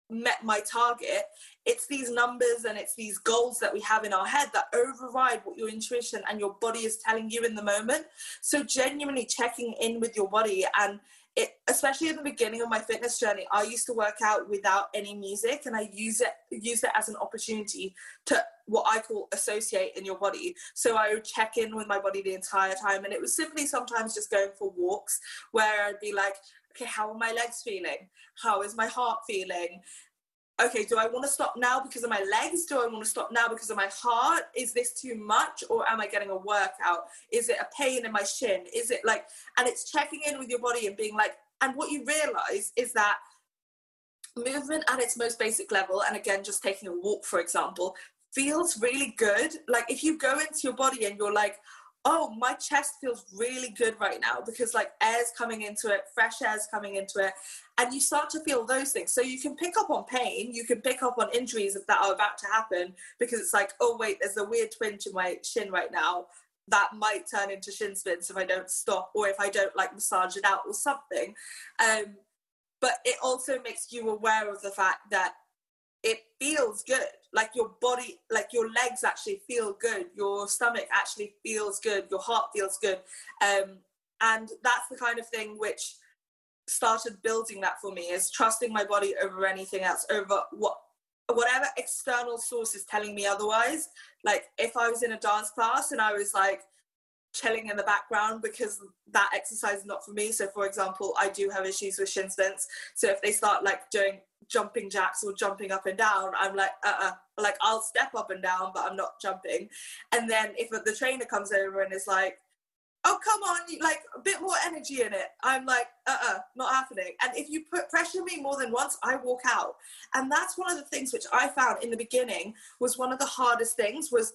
met my target. It's these numbers and it's these goals that we have in our head that override what your intuition and your body is telling you in the moment. So genuinely checking in with your body and it, especially in the beginning of my fitness journey, I used to work out without any music, and I use it use it as an opportunity to what I call associate in your body. So I would check in with my body the entire time, and it was simply sometimes just going for walks where I'd be like, okay, how are my legs feeling? How is my heart feeling? Okay, do I want to stop now because of my legs? Do I want to stop now because of my heart? Is this too much or am I getting a workout? Is it a pain in my shin? Is it like, and it's checking in with your body and being like, and what you realize is that movement at its most basic level, and again, just taking a walk, for example, feels really good. Like if you go into your body and you're like, oh, my chest feels really good right now because like air's coming into it, fresh air's coming into it. And you start to feel those things. So you can pick up on pain, you can pick up on injuries that are about to happen because it's like, oh, wait, there's a weird twinge in my shin right now. That might turn into shin splints if I don't stop or if I don't like massage it out or something. Um, but it also makes you aware of the fact that feels good. Like your body like your legs actually feel good. Your stomach actually feels good. Your heart feels good. Um, and that's the kind of thing which started building that for me is trusting my body over anything else over what whatever external source is telling me otherwise. Like if i was in a dance class and i was like chilling in the background because that exercise is not for me. So for example i do have issues with shin splints. So if they start like doing jumping jacks or jumping up and down i'm like uh-uh. Like i'll step up and down but i'm not jumping. And then if the trainer comes over and is like oh come on like a bit more energy in it i'm like uh-uh not happening. And if you put pressure me more than once i walk out. And that's one of the things which i found in the beginning was one of the hardest things was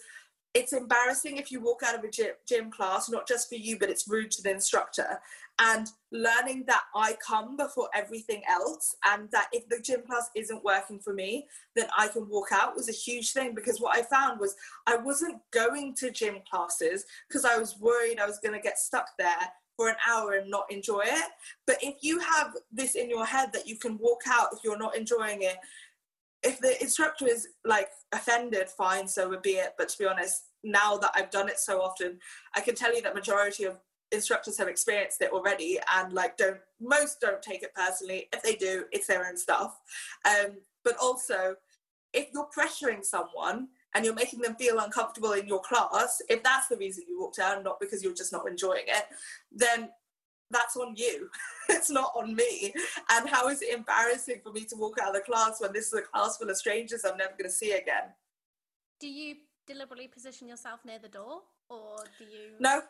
it's embarrassing if you walk out of a gym, gym class, not just for you, but it's rude to the instructor. And learning that I come before everything else, and that if the gym class isn't working for me, then I can walk out was a huge thing because what I found was I wasn't going to gym classes because I was worried I was going to get stuck there for an hour and not enjoy it. But if you have this in your head that you can walk out if you're not enjoying it, if the instructor is like offended, fine, so would be it. But to be honest, now that I've done it so often, I can tell you that majority of instructors have experienced it already and like don't most don't take it personally. If they do, it's their own stuff. Um, but also if you're pressuring someone and you're making them feel uncomfortable in your class, if that's the reason you walked out, not because you're just not enjoying it, then that's on you. it's not on me. And how is it embarrassing for me to walk out of the class when this is a class full of strangers I'm never going to see again? Do you deliberately position yourself near the door, or do you? No.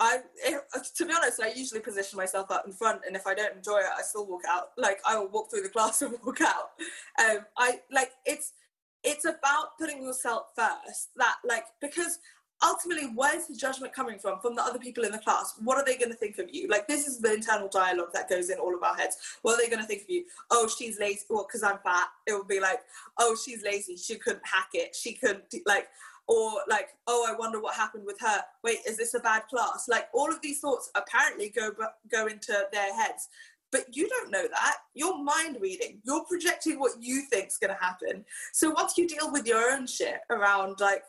I, if, to be honest, I usually position myself out in front, and if I don't enjoy it, I still walk out. Like I will walk through the class and walk out. Um, I like it's it's about putting yourself first. That like because ultimately, where's the judgment coming from? From the other people in the class? What are they going to think of you? Like, this is the internal dialogue that goes in all of our heads. What are they going to think of you? Oh, she's lazy. Well, because I'm fat, it would be like, oh, she's lazy. She couldn't hack it. She couldn't, like, or like, oh, I wonder what happened with her. Wait, is this a bad class? Like, all of these thoughts apparently go go into their heads. But you don't know that. You're mind reading. You're projecting what you think's going to happen. So once you deal with your own shit around like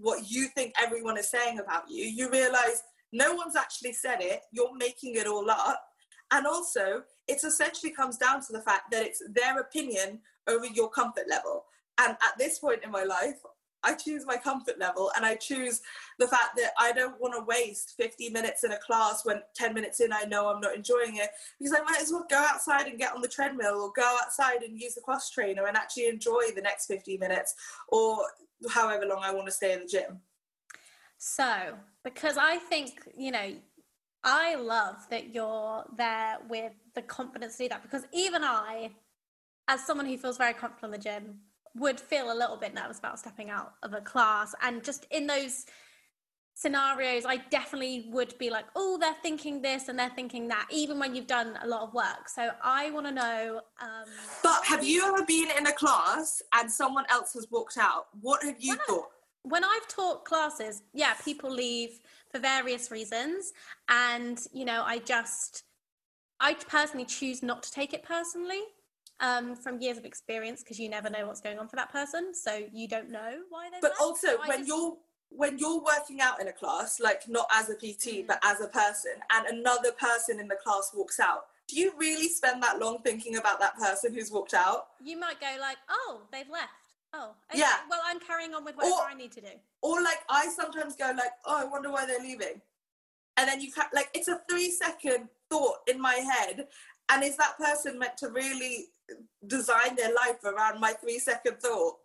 what you think everyone is saying about you, you realize no one's actually said it, you're making it all up. And also, it essentially comes down to the fact that it's their opinion over your comfort level. And at this point in my life, I choose my comfort level and I choose the fact that I don't want to waste 50 minutes in a class when 10 minutes in I know I'm not enjoying it because I might as well go outside and get on the treadmill or go outside and use the cross trainer and actually enjoy the next 50 minutes or however long I want to stay in the gym. So, because I think, you know, I love that you're there with the confidence to do that because even I, as someone who feels very comfortable in the gym, would feel a little bit nervous about stepping out of a class. And just in those scenarios, I definitely would be like, oh, they're thinking this and they're thinking that, even when you've done a lot of work. So I want to know. Um, but have you ever been in a class and someone else has walked out? What have you thought? when I've taught classes, yeah, people leave for various reasons. And, you know, I just, I personally choose not to take it personally um, from years of experience because you never know what's going on for that person. So you don't know why they're But also, so when just, you're when you're working out in a class, like not as a PT, but as a person, and another person in the class walks out, do you really spend that long thinking about that person who's walked out? You might go like, oh, they've left. Oh, okay. yeah. Well, I'm carrying on with whatever or, I need to do. Or like, I sometimes go like, oh, I wonder why they're leaving, and then you can like, it's a three second thought in my head, and is that person meant to really design their life around my three second thought?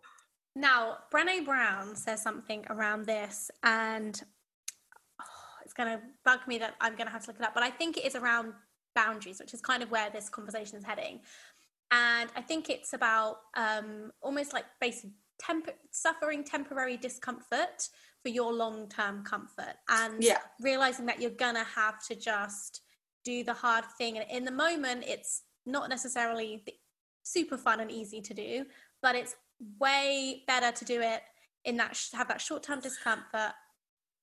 Now, Brené Brown says something around this, and oh, it's going to bug me that I'm going to have to look it up, but I think it is around boundaries, which is kind of where this conversation is heading. And I think it's about um, almost like basic temp- suffering temporary discomfort for your long term comfort, and yeah. realizing that you're going to have to just do the hard thing. And in the moment, it's not necessarily super fun and easy to do, but it's way better to do it in that have that short term discomfort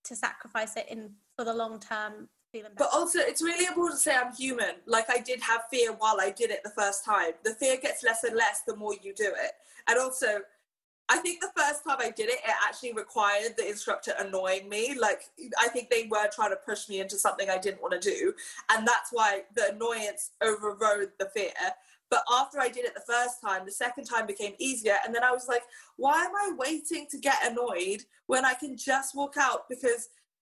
to sacrifice it in for the long term feeling. But also, it's really important to say I'm human. Like I did have fear while I did it the first time. The fear gets less and less the more you do it. And also, I think the first time I did it, it actually required the instructor annoying me. Like, I think they were trying to push me into something I didn't want to do. And that's why the annoyance overrode the fear. But after I did it the first time, the second time became easier. And then I was like, why am I waiting to get annoyed when I can just walk out? Because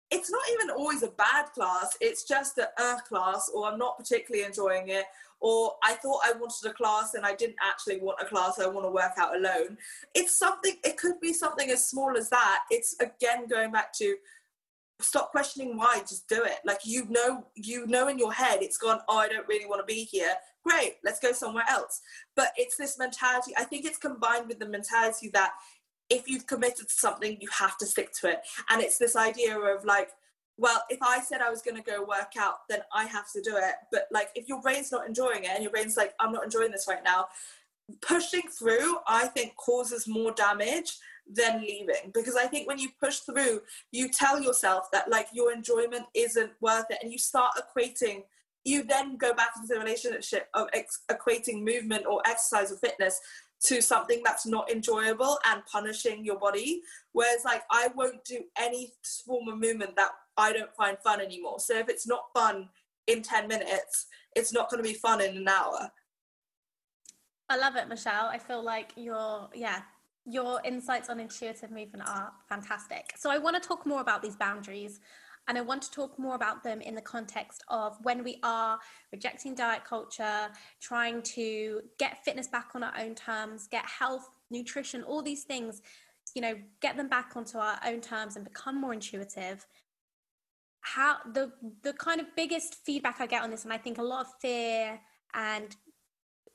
it's not even always a bad class, it's just a uh, class, or I'm not particularly enjoying it, or I thought I wanted a class and I didn't actually want a class, I want to work out alone. It's something, it could be something as small as that. It's again going back to stop questioning why just do it like you know you know in your head it's gone oh i don't really want to be here great, let's go somewhere else. But it's this mentality, I think it's combined with the mentality that if you've committed to something, you have to stick to it. And it's this idea of like, well, if I said I was going to go work out, then I have to do it. But like, if your brain's not enjoying it and your brain's like, I'm not enjoying this right now, pushing through, I think, causes more damage than leaving. Because I think when you push through, you tell yourself that like your enjoyment isn't worth it, and you start equating. You then go back into the relationship of ex- equating movement or exercise or fitness to something that's not enjoyable and punishing your body. Whereas, like, I won't do any form of movement that I don't find fun anymore. So if it's not fun in 10 minutes, it's not going to be fun in an hour. I love it, Michelle. I feel like you're yeah, your insights on intuitive movement are fantastic. So I want to talk more about these boundaries and I want to talk more about them in the context of when we are rejecting diet culture, trying to get fitness back on our own terms, get health, nutrition, all these things, you know, get them back onto our own terms and become more intuitive. How the the kind of biggest feedback I get on this, and I think a lot of fear and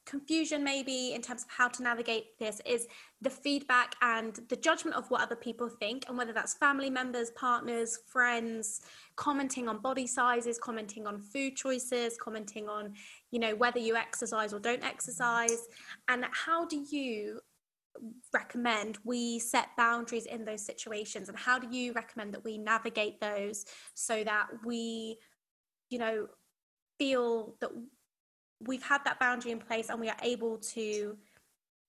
confusion maybe in terms of how to navigate this is the feedback and the judgment of what other people think and whether that's family members partners friends commenting on body sizes commenting on food choices commenting on you know whether you exercise or don't exercise. And how do you recommend we set boundaries in those situations? And how do you recommend that we navigate those so that we you know feel that we've had that boundary in place and we are able to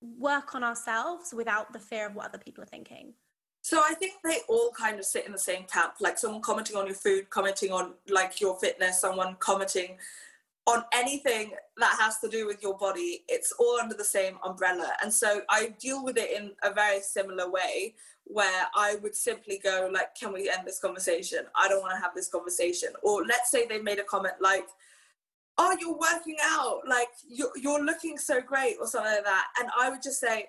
work on ourselves without the fear of what other people are thinking. So I think they all kind of sit in the same camp. Like someone commenting on your food, commenting on like your fitness, someone commenting on anything that has to do with your body, it's all under the same umbrella. And so I deal with it in a very similar way where I would simply go like, can we end this conversation? I don't want to have this conversation. Or let's say they made a comment like, oh you're working out like you're, you're looking so great or something like that. And i would just say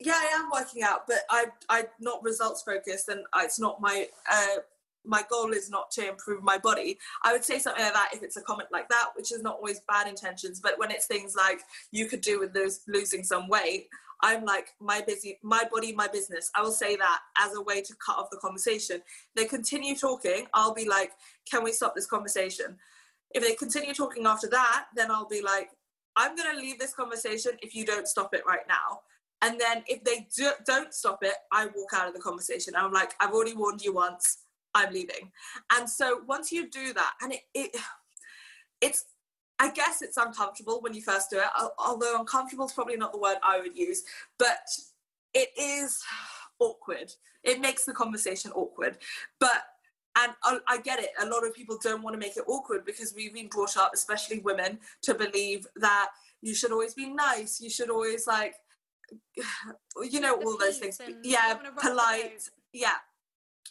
yeah i am working out but i i'm not results focused and it's not my uh, my goal is not to improve my body. I would say something like that if it's a comment like that which is not always bad intentions but when it's things like you could do with those losing some weight i'm like my busy my body my business. I will say that as a way to cut off the conversation. They continue talking i'll be like can we stop this conversation if they continue talking after that, then I'll be like, I'm going to leave this conversation if you don't stop it right now. And then if they do, don't stop it, I walk out of the conversation. I'm like, I've already warned you once, I'm leaving. And so once you do that, and it, it it's, I guess it's uncomfortable when you first do it, although uncomfortable is probably not the word I would use, but it is awkward. It makes the conversation awkward. But and I, I, get it. A lot of people don't want to make it awkward because we've been brought up, especially women, to believe that you should always be nice. You should always like, you know, all those things. Yeah, polite. Yeah.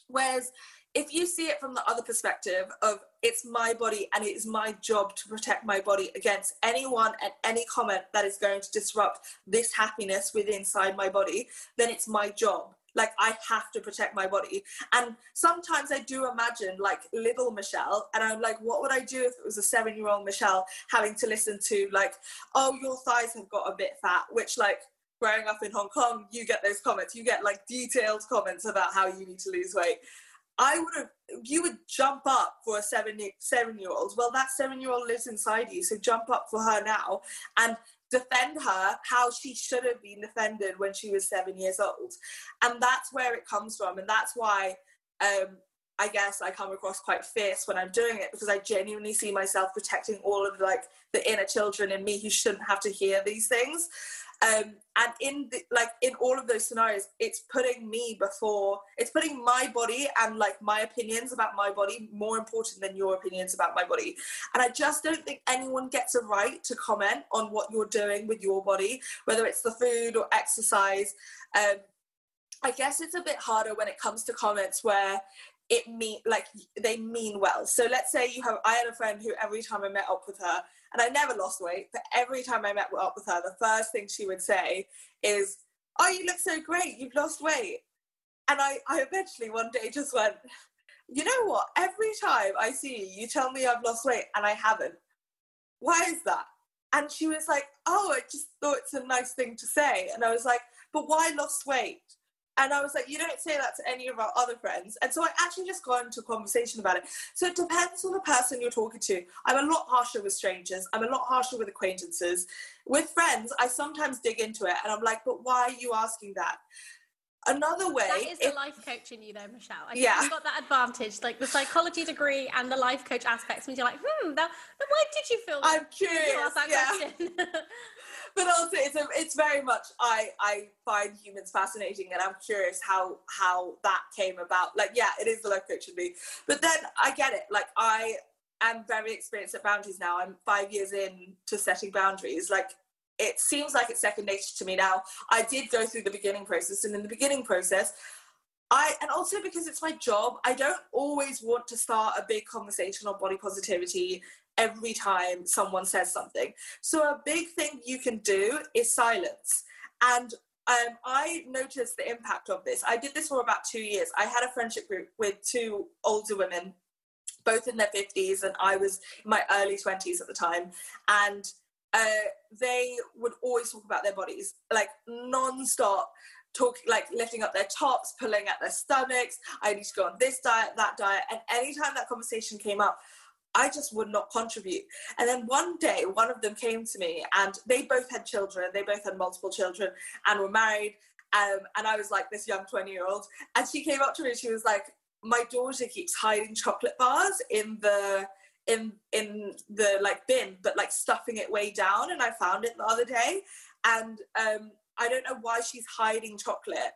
Whereas if you see it from the other perspective of it's my body and it is my job to protect my body against anyone and any comment that is going to disrupt this happiness within inside my body, then it's my job like I have to protect my body. And sometimes I do imagine like little Michelle, and I'm like, what would I do if it was a seven year old Michelle having to listen to like, oh, your thighs have got a bit fat, which like growing up in Hong Kong, you get those comments. You get like detailed comments about how you need to lose weight. I would have, you would jump up for a seven seven year old. Well, that seven year old lives inside you, so jump up for her now. And defend her how she should have been defended when she was seven years old. And that's where it comes from. And that's why um, I guess I come across quite fierce when I'm doing it because I genuinely see myself protecting all of like the inner children in me who shouldn't have to hear these things. Um, and in the, like in all of those scenarios, it's putting me before it's putting my body and like my opinions about my body more important than your opinions about my body. And I just don't think anyone gets a right to comment on what you're doing with your body, whether it's the food or exercise. Um, I guess it's a bit harder when it comes to comments where it mean like they mean well. So let's say you have I had a friend who every time I met up with her and I never lost weight, but every time I met up with her, the first thing she would say is, Oh, you look so great, you've lost weight. And I, I eventually one day just went, You know what? Every time I see you, you tell me I've lost weight and I haven't. Why is that? And she was like, Oh, I just thought it's a nice thing to say. And I was like, But why lost weight? And I was like, you don't say that to any of our other friends. And so I actually just got into a conversation about it. So it depends on the person you're talking to. I'm a lot harsher with strangers. I'm a lot harsher with acquaintances. With friends, I sometimes dig into it and I'm like, but why are you asking that? Another way. That is the life coach in you, though, Michelle. I yeah. you've got that advantage, like the psychology degree and the life coach aspects. Means you're like, hmm, now, why did you feel? I'm curious. You ask that yeah. but also, it's a, it's very much I I find humans fascinating, and I'm curious how how that came about. Like, yeah, it is the life coach in me, but then I get it. Like, I am very experienced at boundaries now. I'm five years in to setting boundaries. Like it seems like it's second nature to me now. I did go through the beginning process, and in the beginning process, I and also because it's my job, I don't always want to start a big conversation on body positivity every time someone says something. So a big thing you can do is silence. And um, I noticed the impact of this. I did this for about two years. I had a friendship group with two older women, both in their 50s, and I was in my early 20s at the time. And uh, they would always talk about their bodies, like non-stop talking like lifting up their tops pulling at their stomachs i need to go on this diet that diet and anytime that conversation came up i just would not contribute. And then one day one of them came to me and they both had children. They both had multiple children and were married. Um, and i was like this young 20 year old and she came up to me and she was like my daughter keeps hiding chocolate bars in the in in the like bin but like stuffing it way down and i found it the other day. And um i don't know why she's hiding chocolate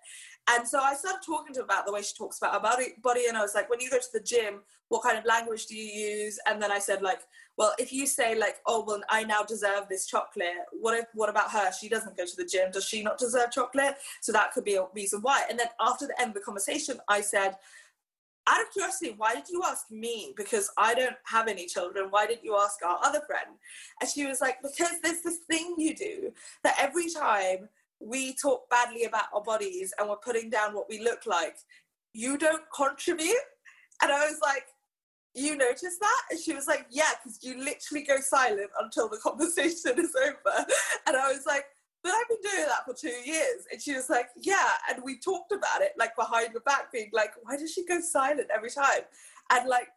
and so i started talking to her about the way she talks about her body, body and i was like when you go to the gym what kind of language do you use and then i said like well if you say like oh well i now deserve this chocolate what if what about her she doesn't go to the gym does she not deserve chocolate so that could be a reason why and then after the end of the conversation i said out of curiosity, why did you ask me? Because I don't have any children. Why didn't you ask our other friend? And she was like, because there's this thing you do that every time we talk badly about our bodies and we're putting down what we look like, you don't contribute. And I was like, you noticed that? And she was like, yeah, because you literally go silent until the conversation is over. And I was like, but I've been doing that for two years. And she was like, yeah. And we talked about it, like behind the back, being like, why does she go silent every time? And like,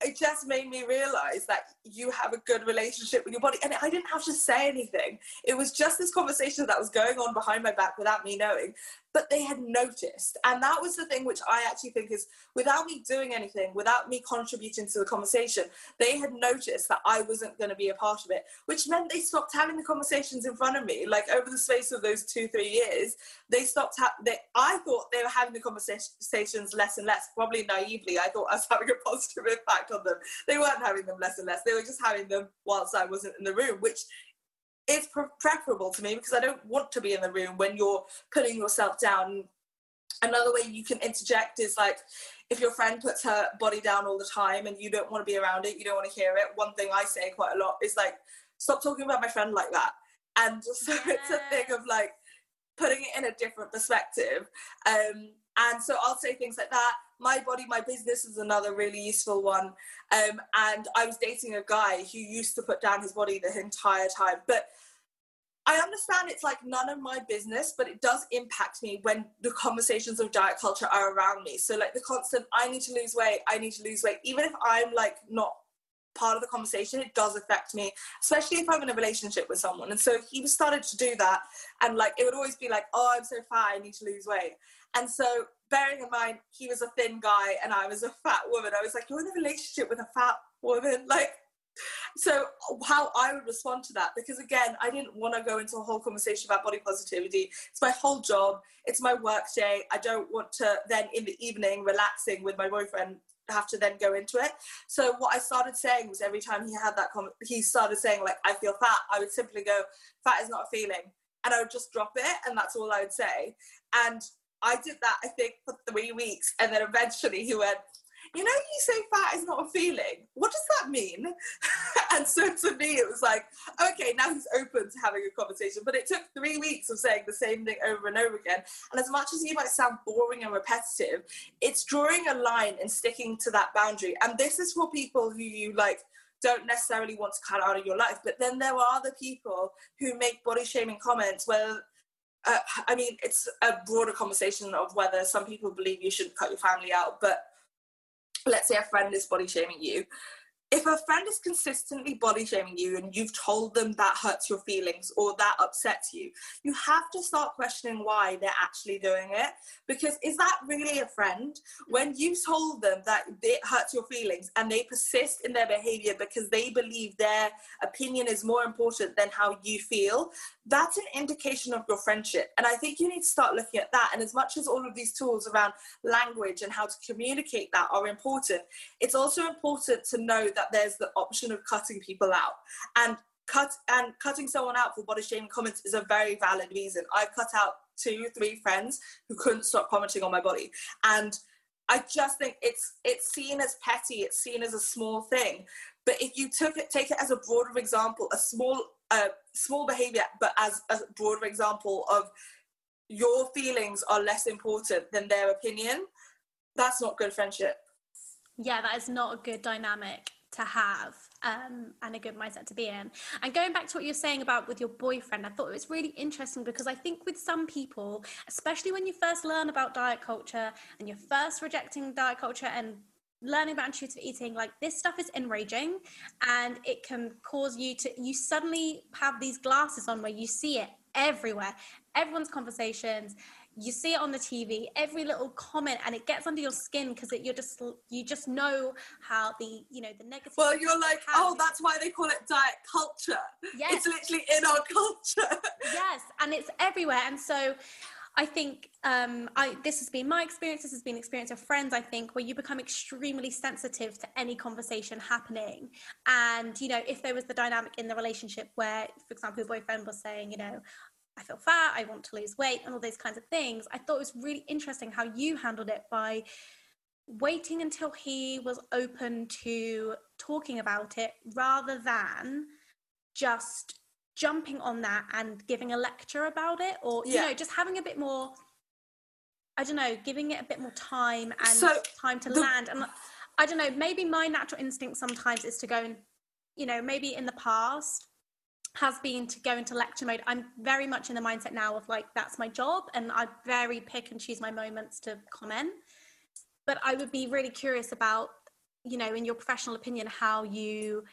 it just made me realize that you have a good relationship with your body. And I didn't have to say anything. It was just this conversation that was going on behind my back without me knowing but they had noticed. And that was the thing which I actually think is without me doing anything, without me contributing to the conversation, they had noticed that I wasn't going to be a part of it, which meant they stopped having the conversations in front of me. Like over the space of those two, three years, they stopped. Ha- they, I thought they were having the conversations less and less, probably naively. I thought I was having a positive impact on them. They weren't having them less and less. They were just having them whilst I wasn't in the room, which it's preferable to me because I don't want to be in the room when you're putting yourself down. Another way you can interject is like if your friend puts her body down all the time and you don't want to be around it, you don't want to hear it. One thing I say quite a lot is like, stop talking about my friend like that. And so yeah. it's a thing of like putting it in a different perspective. Um, and so I'll say things like that. My body, my business is another really useful one. Um, and I was dating a guy who used to put down his body the entire time. But I understand it's like none of my business, but it does impact me when the conversations of diet culture are around me. So like the constant, I need to lose weight, I need to lose weight, even if I'm like not part of the conversation, it does affect me, especially if I'm in a relationship with someone. And so he started to do that, and like it would always be like, "Oh, I'm so fat, I need to lose weight." And so, bearing in mind he was a thin guy and I was a fat woman, I was like, "You're in a relationship with a fat woman, like." So how I would respond to that, because again, I didn't want to go into a whole conversation about body positivity. It's my whole job. It's my work day. I don't want to then in the evening relaxing with my boyfriend have to then go into it. So what I started saying was every time he had that comment, he started saying like, I feel fat. I would simply go, fat is not a feeling. And I would just drop it. And that's all I would say. And I did that, I think, for three weeks. And then eventually he went, you know, you say fat is not a feeling. What does that mean? and so to me, it was like, okay, now he's open to having a conversation. But it took three weeks of saying the same thing over and over again. And as much as he might sound boring and repetitive, it's drawing a line and sticking to that boundary. And this is for people who you like don't necessarily want to cut out of your life. But then there are other people who make body shaming comments where uh, I mean, it's a broader conversation of whether some people believe you shouldn't cut your family out, but let's say a friend is body shaming you if a friend is consistently body shaming you and you've told them that hurts your feelings or that upsets you, you have to start questioning why they're actually doing it. Because is that really a friend? When you told them that it hurts your feelings and they persist in their behavior because they believe their opinion is more important than how you feel, that's an indication of your friendship. And I think you need to start looking at that. And as much as all of these tools around language and how to communicate that are important, it's also important to know that there's the option of cutting people out. And cut and cutting someone out for body shaming comments is a very valid reason. I cut out two, three friends who couldn't stop commenting on my body. And I just think it's it's seen as petty, it's seen as a small thing. But if you took it, take it as a broader example, a small a small behavior, but as a broader example of your feelings are less important than their opinion, that's not good friendship. Yeah, that is not a good dynamic to have um, and a good mindset to be in. And going back to what you're saying about with your boyfriend, I thought it was really interesting because I think with some people, especially when you first learn about diet culture and you're first rejecting diet culture and learning about intuitive eating like this stuff is enraging and it can cause you to you suddenly have these glasses on where you see it everywhere everyone's conversations you see it on the tv every little comment and it gets under your skin because you're just you just know how the you know the negative well you're like oh that's why they call it diet culture yes. it's literally in our culture yes and it's everywhere and so I think um, I, this has been my experience. This has been experience of friends. I think where you become extremely sensitive to any conversation happening, and you know if there was the dynamic in the relationship where, for example, your boyfriend was saying, you know, I feel fat, I want to lose weight, and all those kinds of things. I thought it was really interesting how you handled it by waiting until he was open to talking about it rather than just jumping on that and giving a lecture about it or you know just having a bit more i don't know giving it a bit more time and so time to the, land and i don't know maybe my natural instinct sometimes is to go and you know maybe in the past has been to go into lecture mode i'm very much in the mindset now of like that's my job and i very pick and choose my moments to comment. But i would be really curious about you know in your professional opinion how you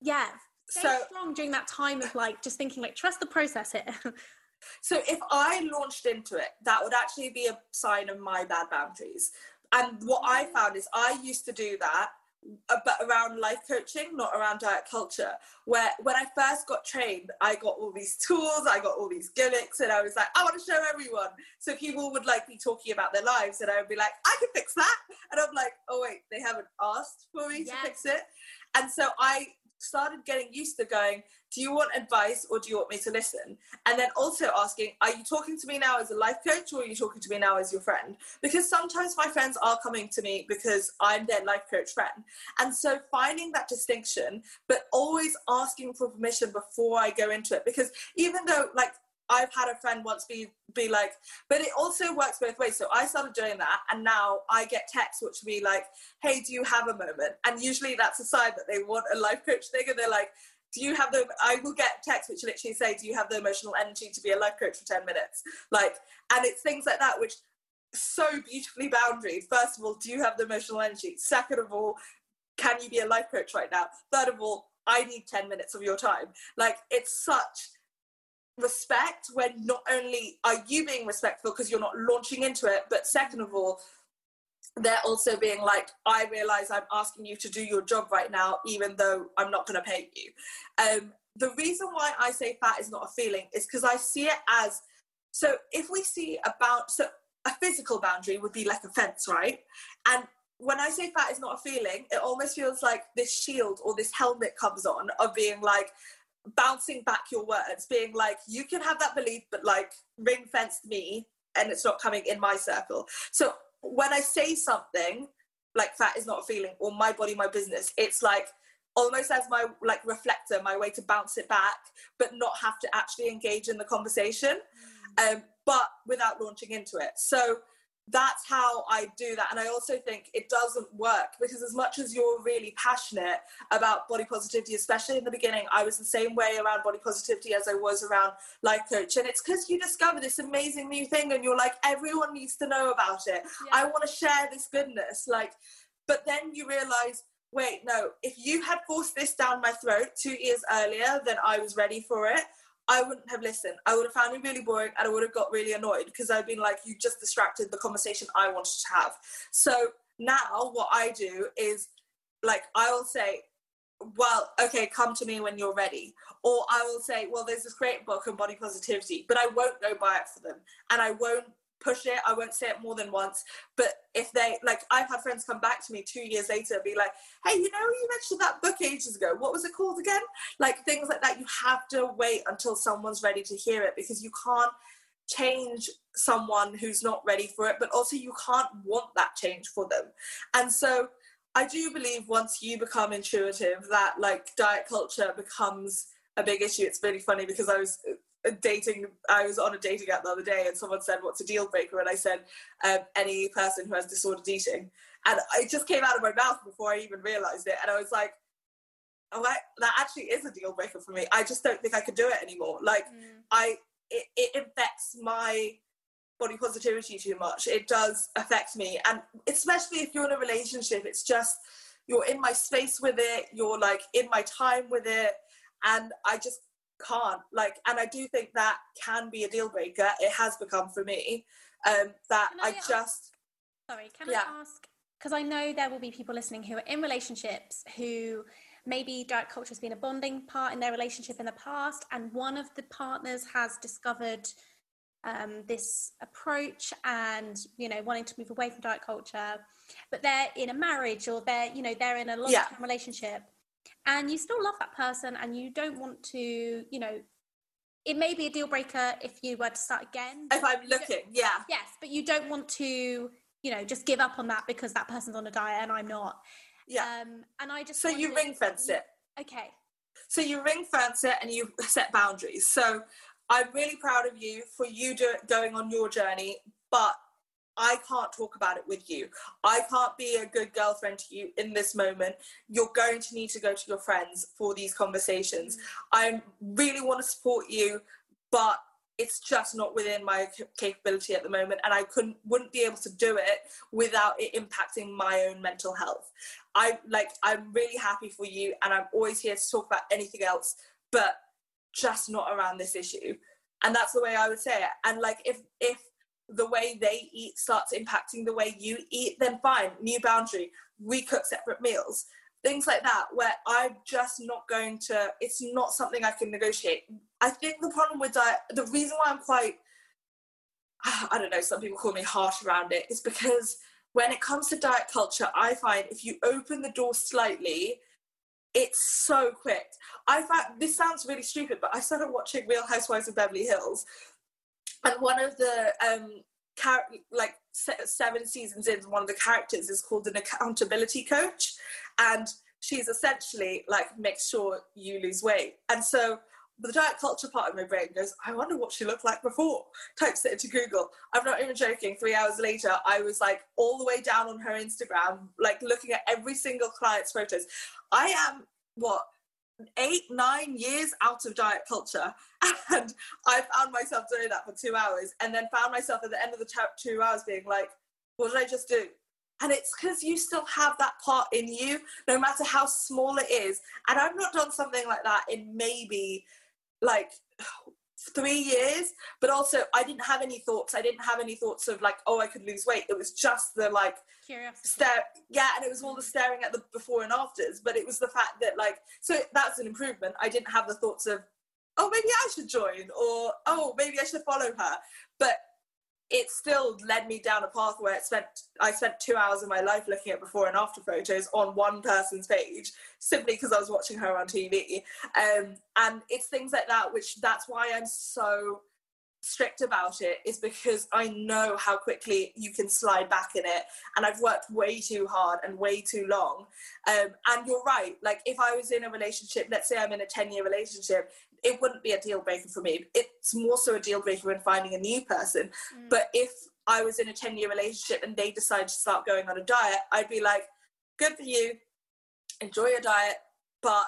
yeah stay so, strong during that time of like just thinking like trust the process here. So if i launched into it that would actually be a sign of my bad boundaries. And what i found is i used to do that but around life coaching, not around diet culture. Where when I first got trained, I got all these tools, I got all these gimmicks, and I was like, I want to show everyone. So people would like be talking about their lives, and I would be like, I can fix that. And I'm like, oh wait, they haven't asked for me yes. to fix it. And so I started getting used to going, do you want advice or do you want me to listen? And then also asking, are you talking to me now as a life coach or are you talking to me now as your friend? Because sometimes my friends are coming to me because I'm their life coach friend. And so finding that distinction, but always asking for permission before I go into it. Because even though, like, I've had a friend once be be like, but it also works both ways. So I started doing that, and now I get texts which be like, "Hey, do you have a moment?" And usually that's a sign that they want a life coach thing, and they're like, "Do you have the?" I will get texts which literally say, "Do you have the emotional energy to be a life coach for ten minutes?" Like, and it's things like that which so beautifully boundary. First of all, do you have the emotional energy? Second of all, can you be a life coach right now? Third of all, I need 10 minutes of your time. Like, it's such respect when not only are you being respectful because you're not launching into it, but second of all, they're also being like, I realize I'm asking you to do your job right now, even though I'm not going to pay you. Um, the reason why I say fat is not a feeling is because I see it as so if we see about so a physical boundary would be like a fence, right? And when I say fat is not a feeling, it almost feels like this shield or this helmet comes on of being like, bouncing back your words, being like, you can have that belief, but like ring fenced me and it's not coming in my circle. So when I say something like fat is not a feeling or my body, my business, it's like almost as my like reflector, my way to bounce it back, but not have to actually engage in the conversation. Mm. Um, but without launching into it. So that's how I do that. And I also think it doesn't work because, as much as you're really passionate about body positivity, especially in the beginning, I was the same way around body positivity as I was around life coach. And it's because you discover this amazing new thing and you're like, everyone needs to know about it. Yeah. I want to share this goodness. Like, but then you realize, wait, no, if you had forced this down my throat two years earlier, then I was ready for it. I wouldn't have listened. I would have found it really boring and I would have got really annoyed because I've been like, you just distracted the conversation I wanted to have. So now what I do is like, I will say, well, okay, come to me when you're ready. Or I will say, well, there's this great book on body positivity, but I won't go buy it for them. And I won't push it. I won't say it more than once. But if they like, I've had friends come back to me two years later, be like, "Hey, you know, you mentioned that book ages ago. What was it called again?" Like things like that. You have to wait until someone's ready to hear it because you can't change someone who's not ready for it, but also you can't want that change for them. And so I do believe once you become intuitive, that like diet culture becomes a big issue. It's really funny because I was dating i was on a dating app the other day and someone said what's a deal breaker? And i said um, any person who has disordered eating. And it just came out of my mouth before i even realized it. And i was like oh I, that actually is a deal breaker for me. I just don't think i could do it anymore. Like mm. i it, it affects my body positivity too much. It does affect me. And especially if you're in a relationship it's just you're in my space with it. You're like in my time with it. And i just can't like and i do think that can be a deal breaker it has become for me um that i, I, just sorry can yeah. i ask because i know there will be people listening who are in relationships who maybe diet culture has been a bonding part in their relationship in the past and one of the partners has discovered um, this approach and you know wanting to move away from diet culture but they're in a marriage or they're you know they're in a long-term yeah. relationship and you still love that person and you don't want to you know it may be a deal breaker if you were to start again if i'm looking yeah. Yes but you don't want to you know just give up on that because that person's on a diet and i'm not. Yeah. Um and i just so you ring fence it. Okay. So you ring fence it and you set boundaries. So i'm really proud of you for you do, going on your journey but I can't talk about it with you. I can't be a good girlfriend to you in this moment. You're going to need to go to your friends for these conversations. I really want to support you, but it's just not within my capability at the moment and I couldn't wouldn't be able to do it without it impacting my own mental health. I like I'm really happy for you and I'm always here to talk about anything else but just not around this issue. And that's the way I would say it. And like if if the way they eat starts impacting the way you eat, then fine, new boundary. We cook separate meals. Things like that, where I'm just not going to, it's not something I can negotiate. I think the problem with diet, the reason why I'm quite, I don't know, some people call me harsh around it, is because when it comes to diet culture, I find if you open the door slightly, it's so quick. I find this sounds really stupid, but I started watching Real Housewives of Beverly Hills and one of the um char- like seven seasons in one of the characters is called an accountability coach and she's essentially like make sure you lose weight and so the diet culture part of my brain goes, I wonder what she looked like before. Types it into Google. I'm not even joking. Three hours later, I was like all the way down on her Instagram, like looking at every single client's photos. I am what eight, nine years out of diet culture. And I found myself doing that for two hours and then found myself at the end of the two hours being like, what did I just do? And it's because you still have that part in you, no matter how small it is. And I've not done something like that in maybe like three years but also i didn't have any thoughts. I didn't have any thoughts of like oh i could lose weight. It was just the like Curiosity. stare yeah and it was all the staring at the before and afters but it was the fact that like so that's an improvement. I didn't have the thoughts of oh maybe i should join or oh maybe i should follow her. But it still led me down a path where it spent I spent two hours of my life looking at before and after photos on one person's page simply because I was watching her on TV. Um, and it's things like that which that's why I'm so strict about it is because I know how quickly you can slide back in it and I've worked way too hard and way too long um, and you're right like if I was in a relationship let's say I'm in a 10 year relationship it wouldn't be a deal breaker for me it's more so a deal breaker when finding a new person. Mm. But if I was in a 10 year relationship and they decided to start going on a diet, I'd be like, good for you, enjoy your diet, but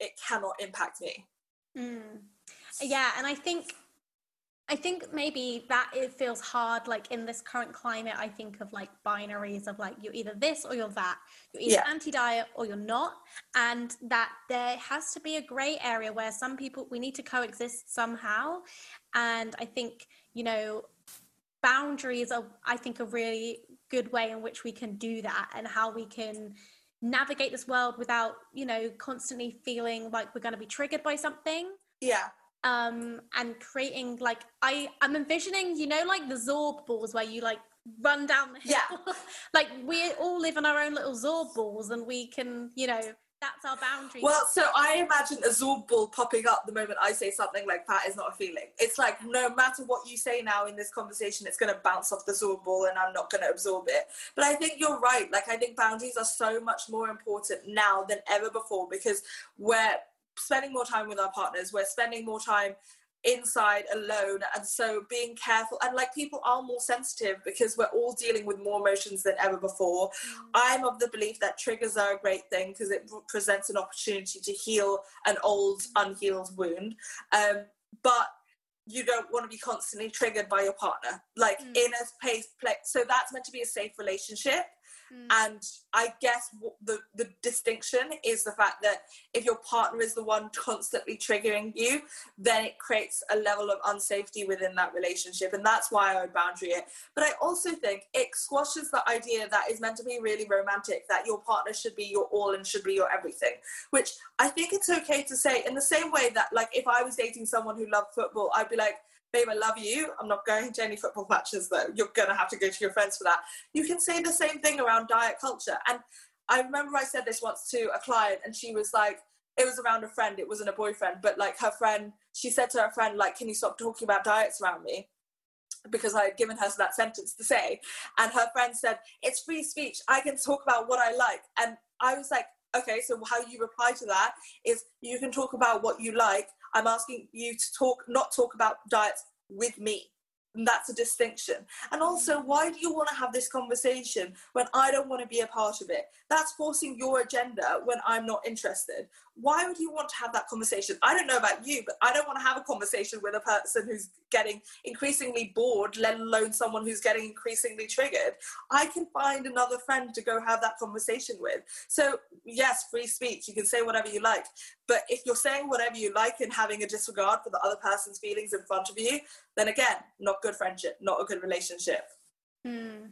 it cannot impact me. Mm. Yeah, and I think I think maybe that it feels hard, like in this current climate. I think of like binaries of like you're either this or you're that. You're either yeah. anti-diet or you're not, and that there has to be a grey area where some people we need to coexist somehow. And I think you know boundaries are, I think, a really good way in which we can do that, and how we can navigate this world without you know constantly feeling like we're going to be triggered by something. Yeah um, and creating like I I'm envisioning you know like the Zorb balls where you like run down the hill. Yeah. like we all live in our own little Zorb balls and we can you know that's our boundary. Well, so I imagine a Zorb ball popping up the moment I say something like that is not a feeling. It's like no matter what you say now in this conversation, it's going to bounce off the Zorb ball and I'm not going to absorb it. But I think you're right. Like I think boundaries are so much more important now than ever before because we're spending more time with our partners. We're spending more time inside alone. And so being careful and like people are more sensitive because we're all dealing with more emotions than ever before. Mm. i'm of the belief that triggers are a great thing because it presents an opportunity to heal an old unhealed wound. Um, but you don't want to be constantly triggered by your partner like mm. in a place so that's meant to be a safe relationship Mm. And I guess the, the distinction is the fact that if your partner is the one constantly triggering you, then it creates a level of unsafety within that relationship. And that's why I would boundary it. But I also think it squashes the idea that is meant to be really romantic, that your partner should be your all and should be your everything, which I think it's okay to say in the same way that, like, if I was dating someone who loved football, I'd be like, babe, I love you. I'm not going to any football matches though. You're going to have to go to your friends for that. You can say the same thing around diet culture. And I remember I said this once to a client and she was like, it was around a friend, it wasn't a boyfriend, but like her friend, she said to her friend, like, can you stop talking about diets around me? Because I had given her that sentence to say. And her friend said, it's free speech. I can talk about what I like. And I was like, okay, so how you reply to that is you can talk about what you like. I'm asking you to talk, not talk about diets with me. And that's a distinction. And also, why do you want to have this conversation when I don't want to be a part of it? That's forcing your agenda when I'm not interested why would you want to have that conversation? I don't know about you, but I don't want to have a conversation with a person who's getting increasingly bored, let alone someone who's getting increasingly triggered. I can find another friend to go have that conversation with. So, yes, free speech, you can say whatever you like. But if you're saying whatever you like and having a disregard for the other person's feelings in front of you, then again, not good friendship, not a good relationship. Hmm.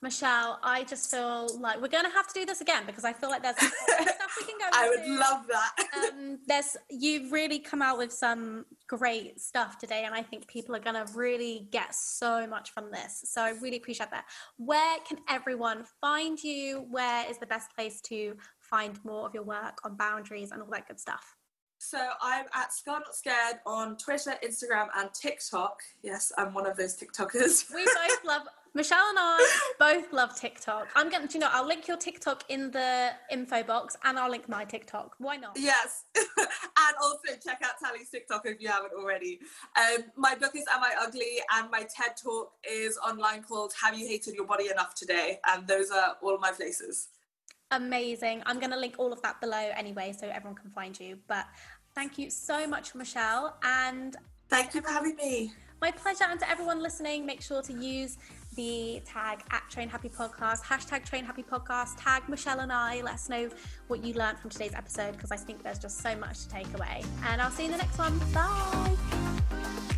Michelle, I just feel like we're going to have to do this again because I feel like there's stuff we can go. I would love that. um, there's you've really come out with some great stuff today, and I think people are going to really get so much from this. So I really appreciate that. Where can everyone find you? Where is the best place to find more of your work on boundaries and all that good stuff? So I'm at Scarred Not Scared on Twitter, Instagram, and TikTok. Yes, I'm one of those TikTokers. We both love Michelle and I both love TikTok. I'm going to, you know, I'll link your TikTok in the info box and I'll link my TikTok. Why not? Yes. and also check out Tally's TikTok if you haven't already. Um, my book is Am I Ugly? And my TED talk is online called Have You Hated Your Body Enough Today? And those are all my places. Amazing. I'm going to link all of that below anyway so everyone can find you. But thank you so much, Michelle. And thank you for having me. My pleasure. And to everyone listening, make sure to use the tag at Train Happy Podcast, hashtag Train Happy Podcast, tag Michelle and I. Let us know what you learned from today's episode because I think there's just so much to take away. And I'll see you in the next one. Bye.